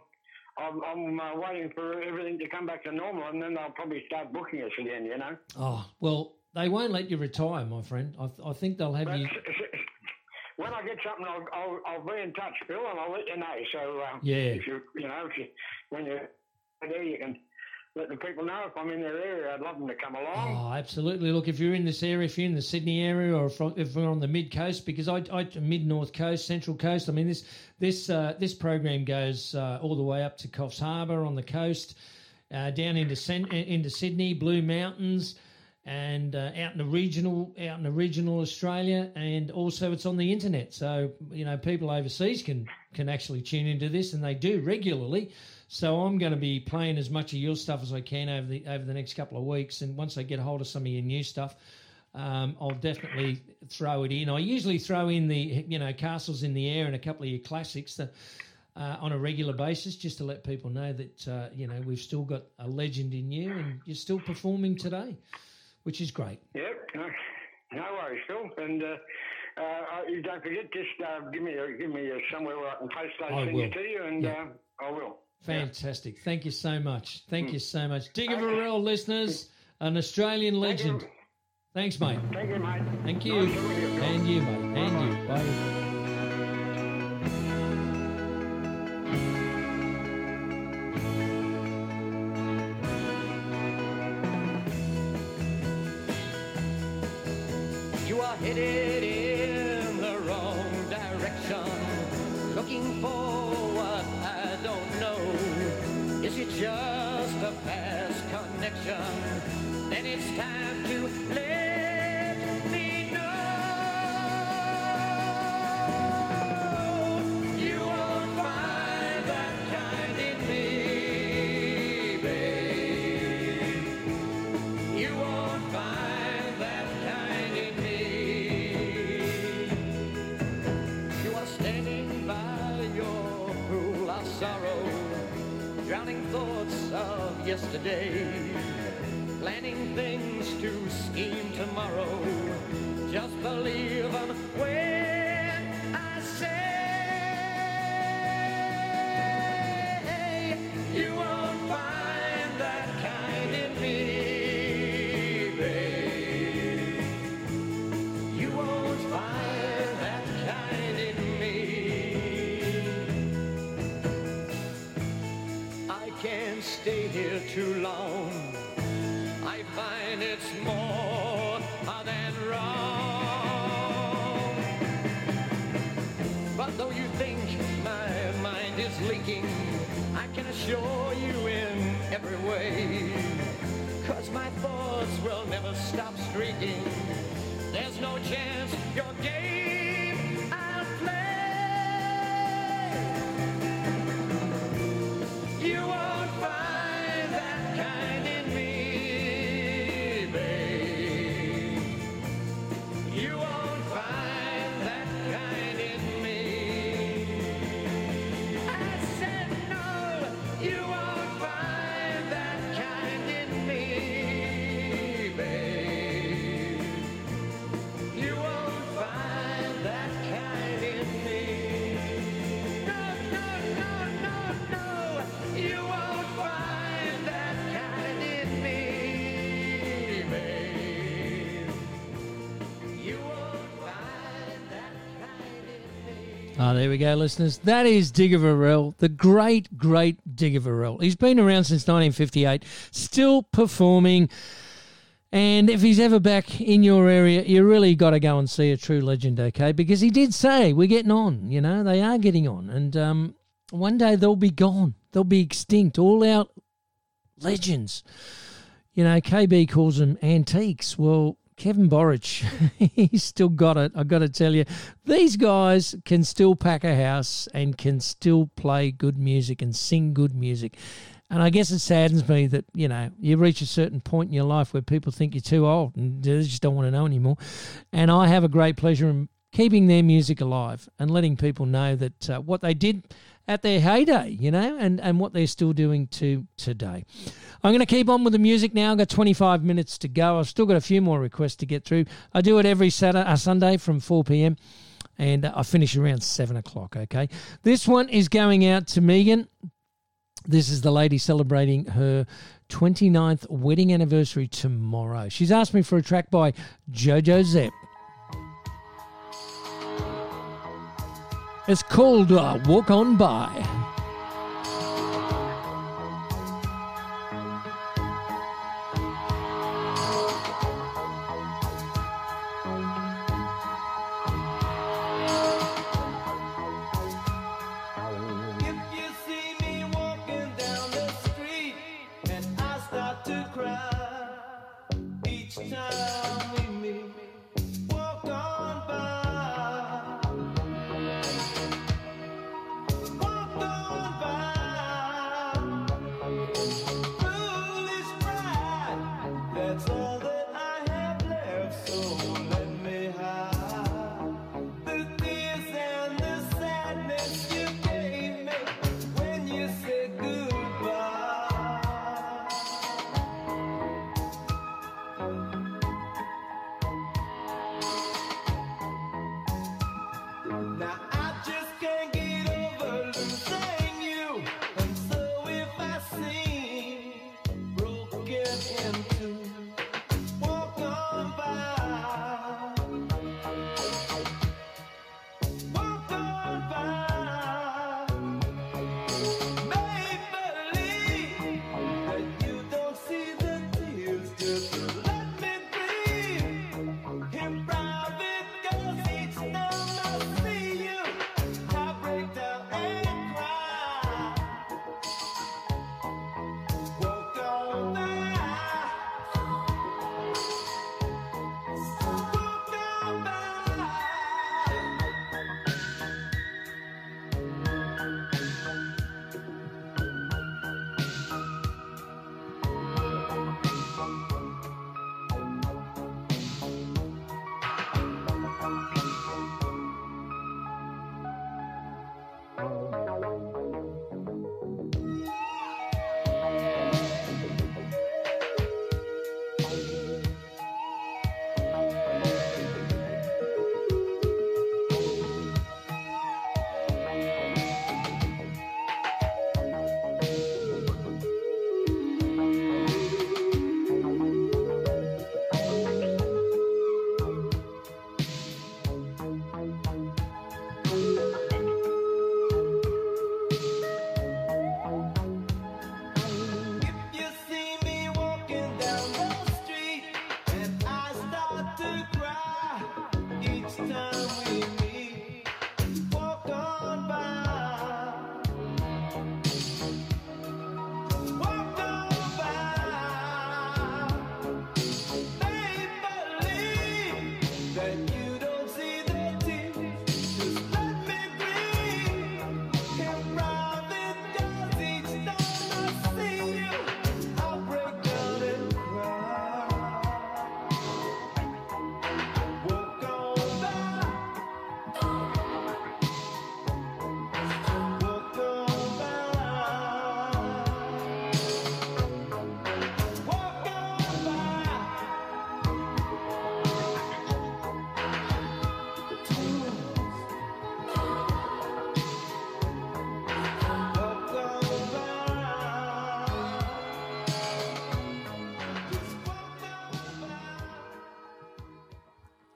I'm, I'm uh, waiting for everything to come back to normal, and then they'll probably start booking us again. You know. Oh well, they won't let you retire, my friend. I, I think they'll have you. when I get something, I'll, I'll, I'll be in touch, Bill, and I'll let you know. So uh, Yeah. if you you know if you when you're there, you can let the people know if I'm in their area. I'd love them to come along. Oh, absolutely. Look, if you're in this area, if you're in the Sydney area, or if, if we're on the mid coast, because I, I mid north coast, central coast. I mean, this this uh, this program goes uh, all the way up to Coffs Harbour on the coast, uh, down into into Sydney, Blue Mountains, and uh, out in the regional out in the regional Australia, and also it's on the internet. So you know, people overseas can can actually tune into this, and they do regularly. So I'm going to be playing as much of your stuff as I can over the over the next couple of weeks, and once I get a hold of some of your new stuff, um, I'll definitely throw it in. I usually throw in the you know castles in the air and a couple of your classics that, uh, on a regular basis, just to let people know that uh, you know we've still got a legend in you, and you're still performing today, which is great. Yep, no, no worries, Phil. And uh, uh, you don't forget, just uh, give me a, give me a, somewhere where I can post those I things will. to you, and Yeah. uh, I will. Fantastic. Thank you so much. Thank Hmm. you so much. Digger Revell listeners, an Australian legend. Thanks, mate. Thank you, mate. Thank you. Nice to you, Phil. And you, mate. And you. Bye. Will never stop streaking. There's no chance your game Ah, there we go, listeners. That is Digger Revell, the great, great Digger Revell. He's been around since 1958, still performing. And if he's ever back in your area, you really got to go and see a true legend, okay? Because he did say we're getting on. You know, they are getting on, and um, one day they'll be gone. They'll be extinct. All our legends. You know, KB calls them antiques. Well, Kevin Borich, he's still got it. I've got to tell you, these guys can still pack a house and can still play good music and sing good music. And I guess it saddens me that, you know, you reach a certain point in your life where people think you're too old and they just don't want to know anymore. And I have a great pleasure in keeping their music alive and letting people know that uh, what they did at their heyday, you know, and, and what they're still doing to today. I'm going to keep on with the music now. I've got 25 minutes to go. I've still got a few more requests to get through. I do it every Saturday, uh, Sunday from 4 p.m. and uh, I finish around 7 o'clock, okay? This one is going out to Megan This is the lady celebrating her 29th wedding anniversary tomorrow. She's asked me for a track by Jo Jo Zep. It's called uh, Walk On By.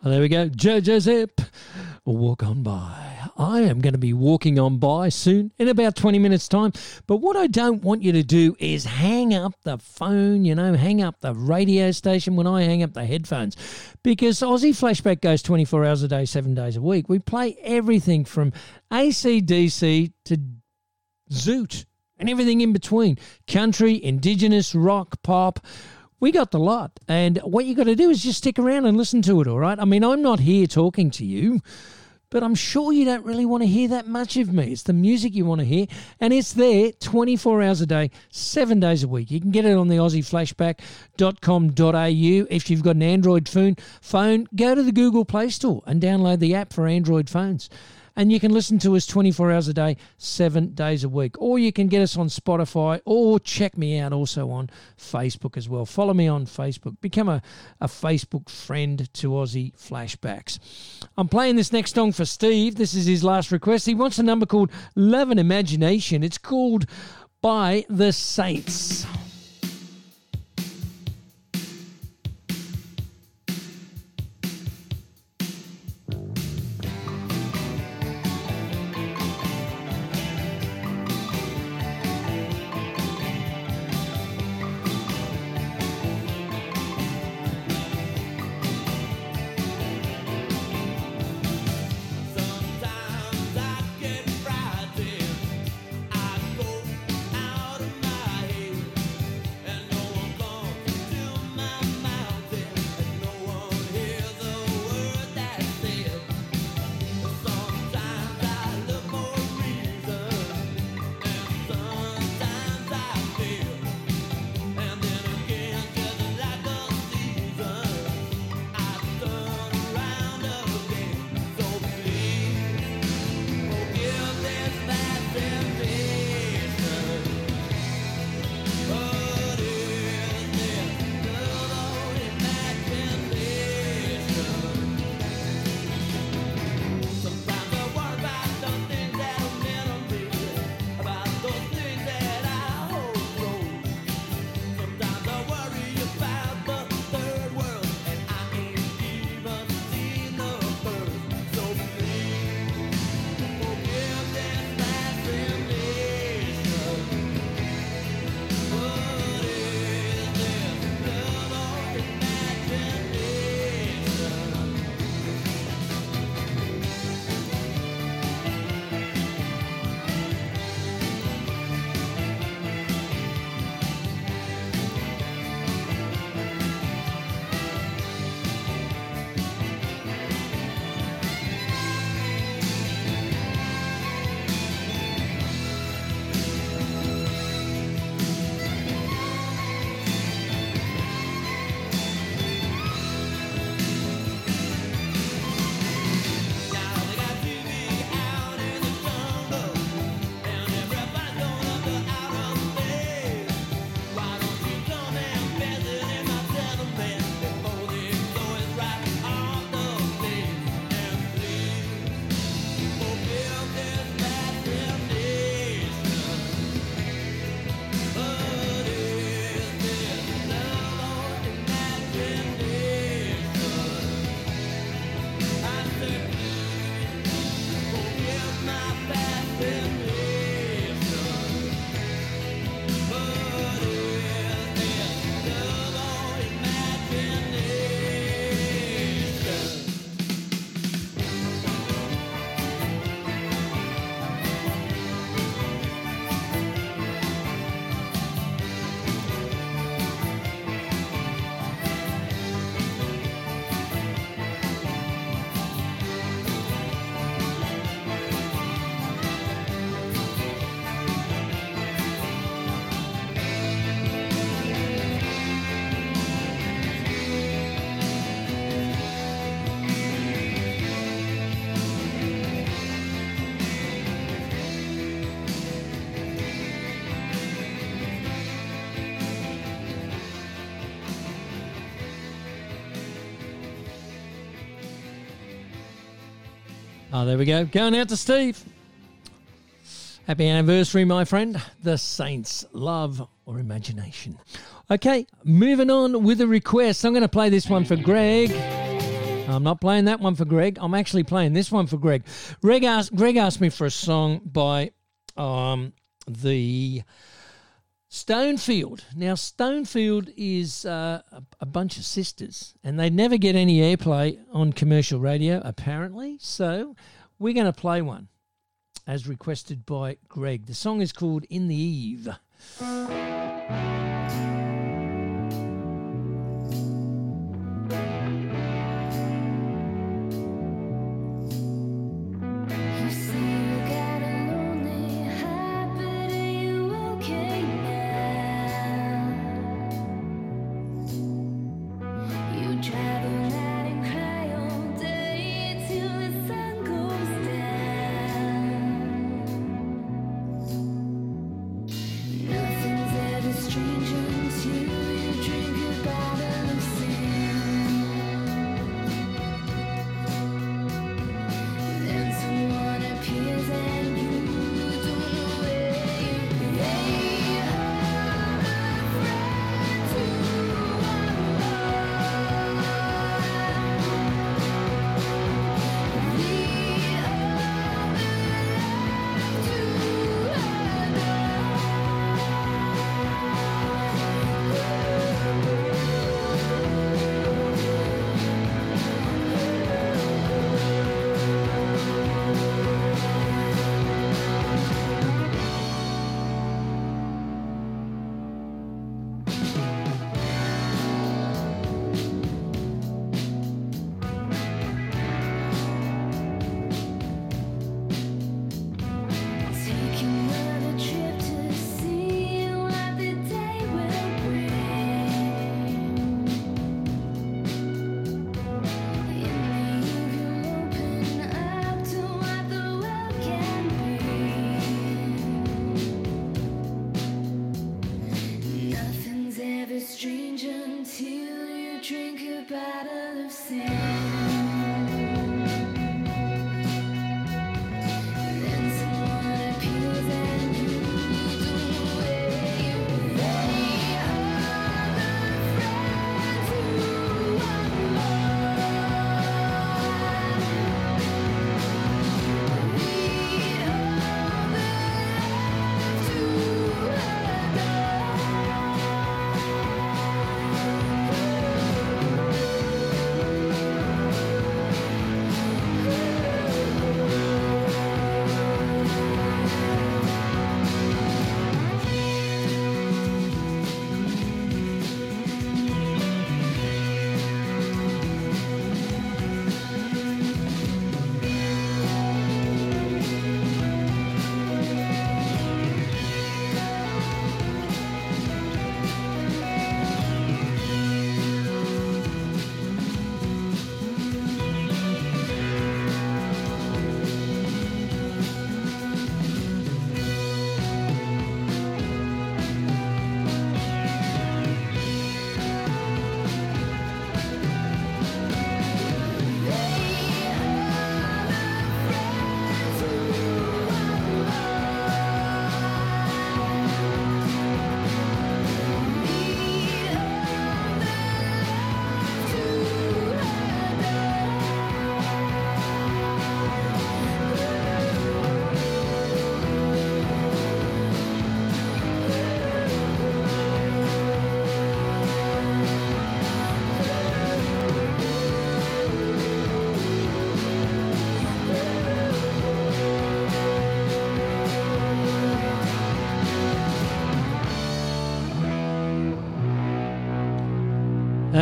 Oh, there we go. Jo Jo Zep. Walk on by. I am going to be walking on by soon in about 20 minutes' time. But what I don't want you to do is hang up the phone, you know, hang up the radio station when I hang up the headphones. Because Aussie Flashback goes 24 hours a day, seven days a week. We play everything from ACDC to Zoot and everything in between country, indigenous, rock, pop. We got the lot. And what you got to do is just stick around and listen to it, all right? I mean, I'm not here talking to you, but I'm sure you don't really want to hear that much of me. It's the music you want to hear, and it's there 24 hours a day, seven days a week. You can get it on the aussieflashback.com.au. If you've got an Android phone, phone, go to the Google Play Store and download the app for Android phones. And you can listen to us 24 hours a day, seven days a week. Or you can get us on Spotify or check me out also on Facebook as well. Follow me on Facebook. Become a, a Facebook friend to Aussie Flashbacks. I'm playing this next song for Steve. This is his last request. He wants a number called Love and Imagination. It's called by the Saints. There we go. Going out to Steve. Happy anniversary, my friend. The Saints, love or imagination. Okay, moving on with a request. I'm going to play this one for Greg. I'm not playing that one for Greg. I'm actually playing this one for Greg. Greg asked, Greg asked me for a song by um, the Stonefield. Now, Stonefield is uh, a, a bunch of sisters, and they never get any airplay on commercial radio, apparently. So, we're going to play one as requested by Greg. The song is called In the Eve.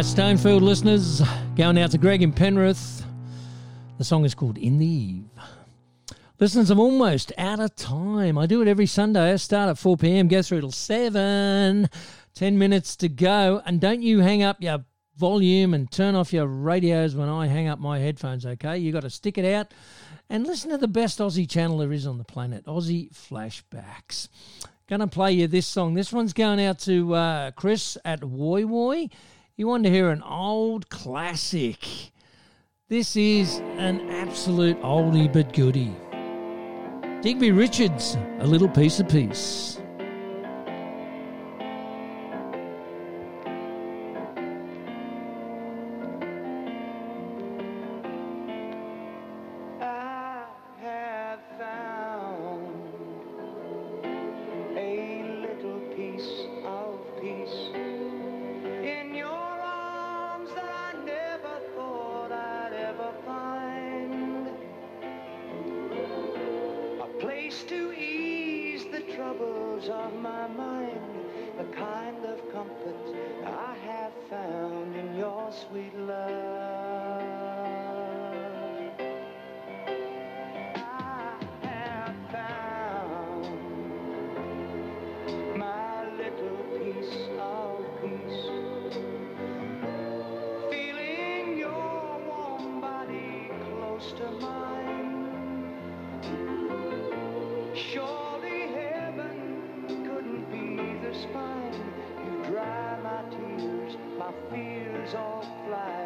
Stonefield listeners going out to Greg in Penrith. The song is called In the Eve. Listeners, I'm almost out of time. I do it every Sunday. I start at 4 p.m., go through till 7. 10 minutes to go. And don't you hang up your volume and turn off your radios when I hang up my headphones, okay? you got to stick it out and listen to the best Aussie channel there is on the planet Aussie Flashbacks. Going to play you this song. This one's going out to uh, Chris at Woy Woy. You want to hear an old classic. This is an absolute oldie but goodie. Digby Richards, A Little Piece of Peace. Fears all fly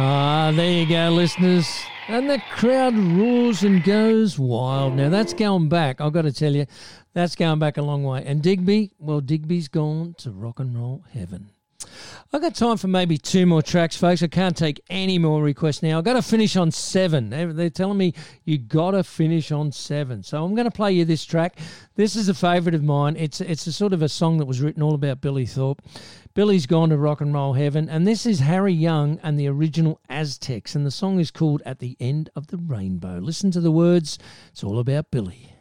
Ah, there you go, listeners. And the crowd roars and goes wild. Now, that's going back. I've got to tell you, that's going back a long way. And Digby, well, Digby's gone to rock and roll heaven. I've got time for maybe two more tracks, folks. I can't take any more requests now. I've got to finish on seven. They're telling me you got to finish on seven. So I'm going to play you this track. This is a favourite of mine. It's it's a sort of a song that was written all about Billy Thorpe. Billy's gone to rock and roll heaven, and this is Harry Young and the original Aztecs, and the song is called "At the End of the Rainbow." Listen to the words. It's all about Billy.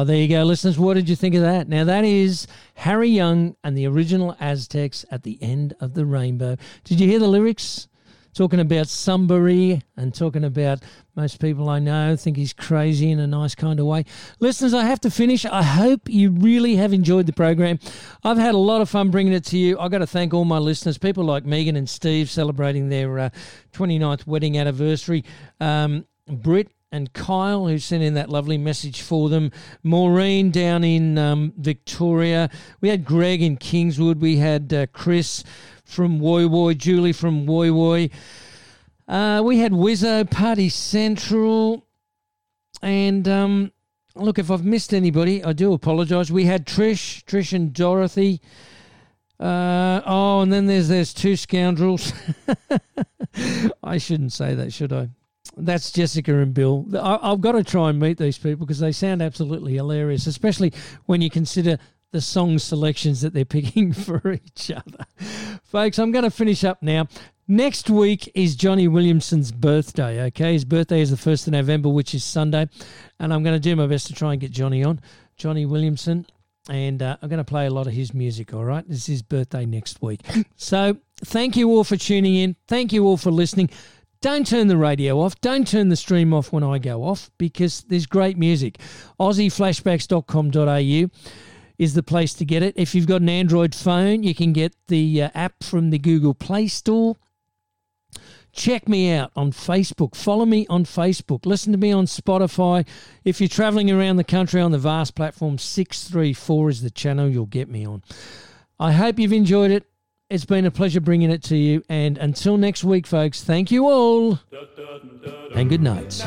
Ah, there you go, listeners. What did you think of that? Now, that is Harry Young and the original Aztecs at the end of the rainbow. Did you hear the lyrics? Talking about Sunbury and talking about most people I know think he's crazy in a nice kind of way. Listeners, I have to finish. I hope you really have enjoyed the program. I've had a lot of fun bringing it to you. I've got to thank all my listeners, people like Megan and Steve celebrating their uh, 29th wedding anniversary. Um, Britt and Kyle, who sent in that lovely message for them. Maureen down in um, Victoria. We had Greg in Kingswood. We had uh, Chris from Woy Woy, Julie from Woy Woy. Uh, we had Wizzo, Party Central. And um, look, if I've missed anybody, I do apologise. We had Trish, Trish and Dorothy. Uh, oh, and then there's there's two scoundrels. I shouldn't say that, should I? That's Jessica and Bill. I, I've got to try and meet these people because they sound absolutely hilarious, especially when you consider the song selections that they're picking for each other. Folks, I'm going to finish up now. Next week is Johnny Williamson's birthday, okay? His birthday is the 1st of November, which is Sunday. And I'm going to do my best to try and get Johnny on. Johnny Williamson. And uh, I'm going to play a lot of his music, all right? It's his birthday next week. So thank you all for tuning in. Thank you all for listening. Don't turn the radio off. Don't turn the stream off when I go off because there's great music. AussieFlashbacks.com.au is the place to get it. If you've got an Android phone, you can get the uh, app from the Google Play Store. Check me out on Facebook. Follow me on Facebook. Listen to me on Spotify. If you're traveling around the country on the vast platform, 634 is the channel you'll get me on. I hope you've enjoyed it. It's been a pleasure bringing it to you. And until next week, folks, thank you all. And good night.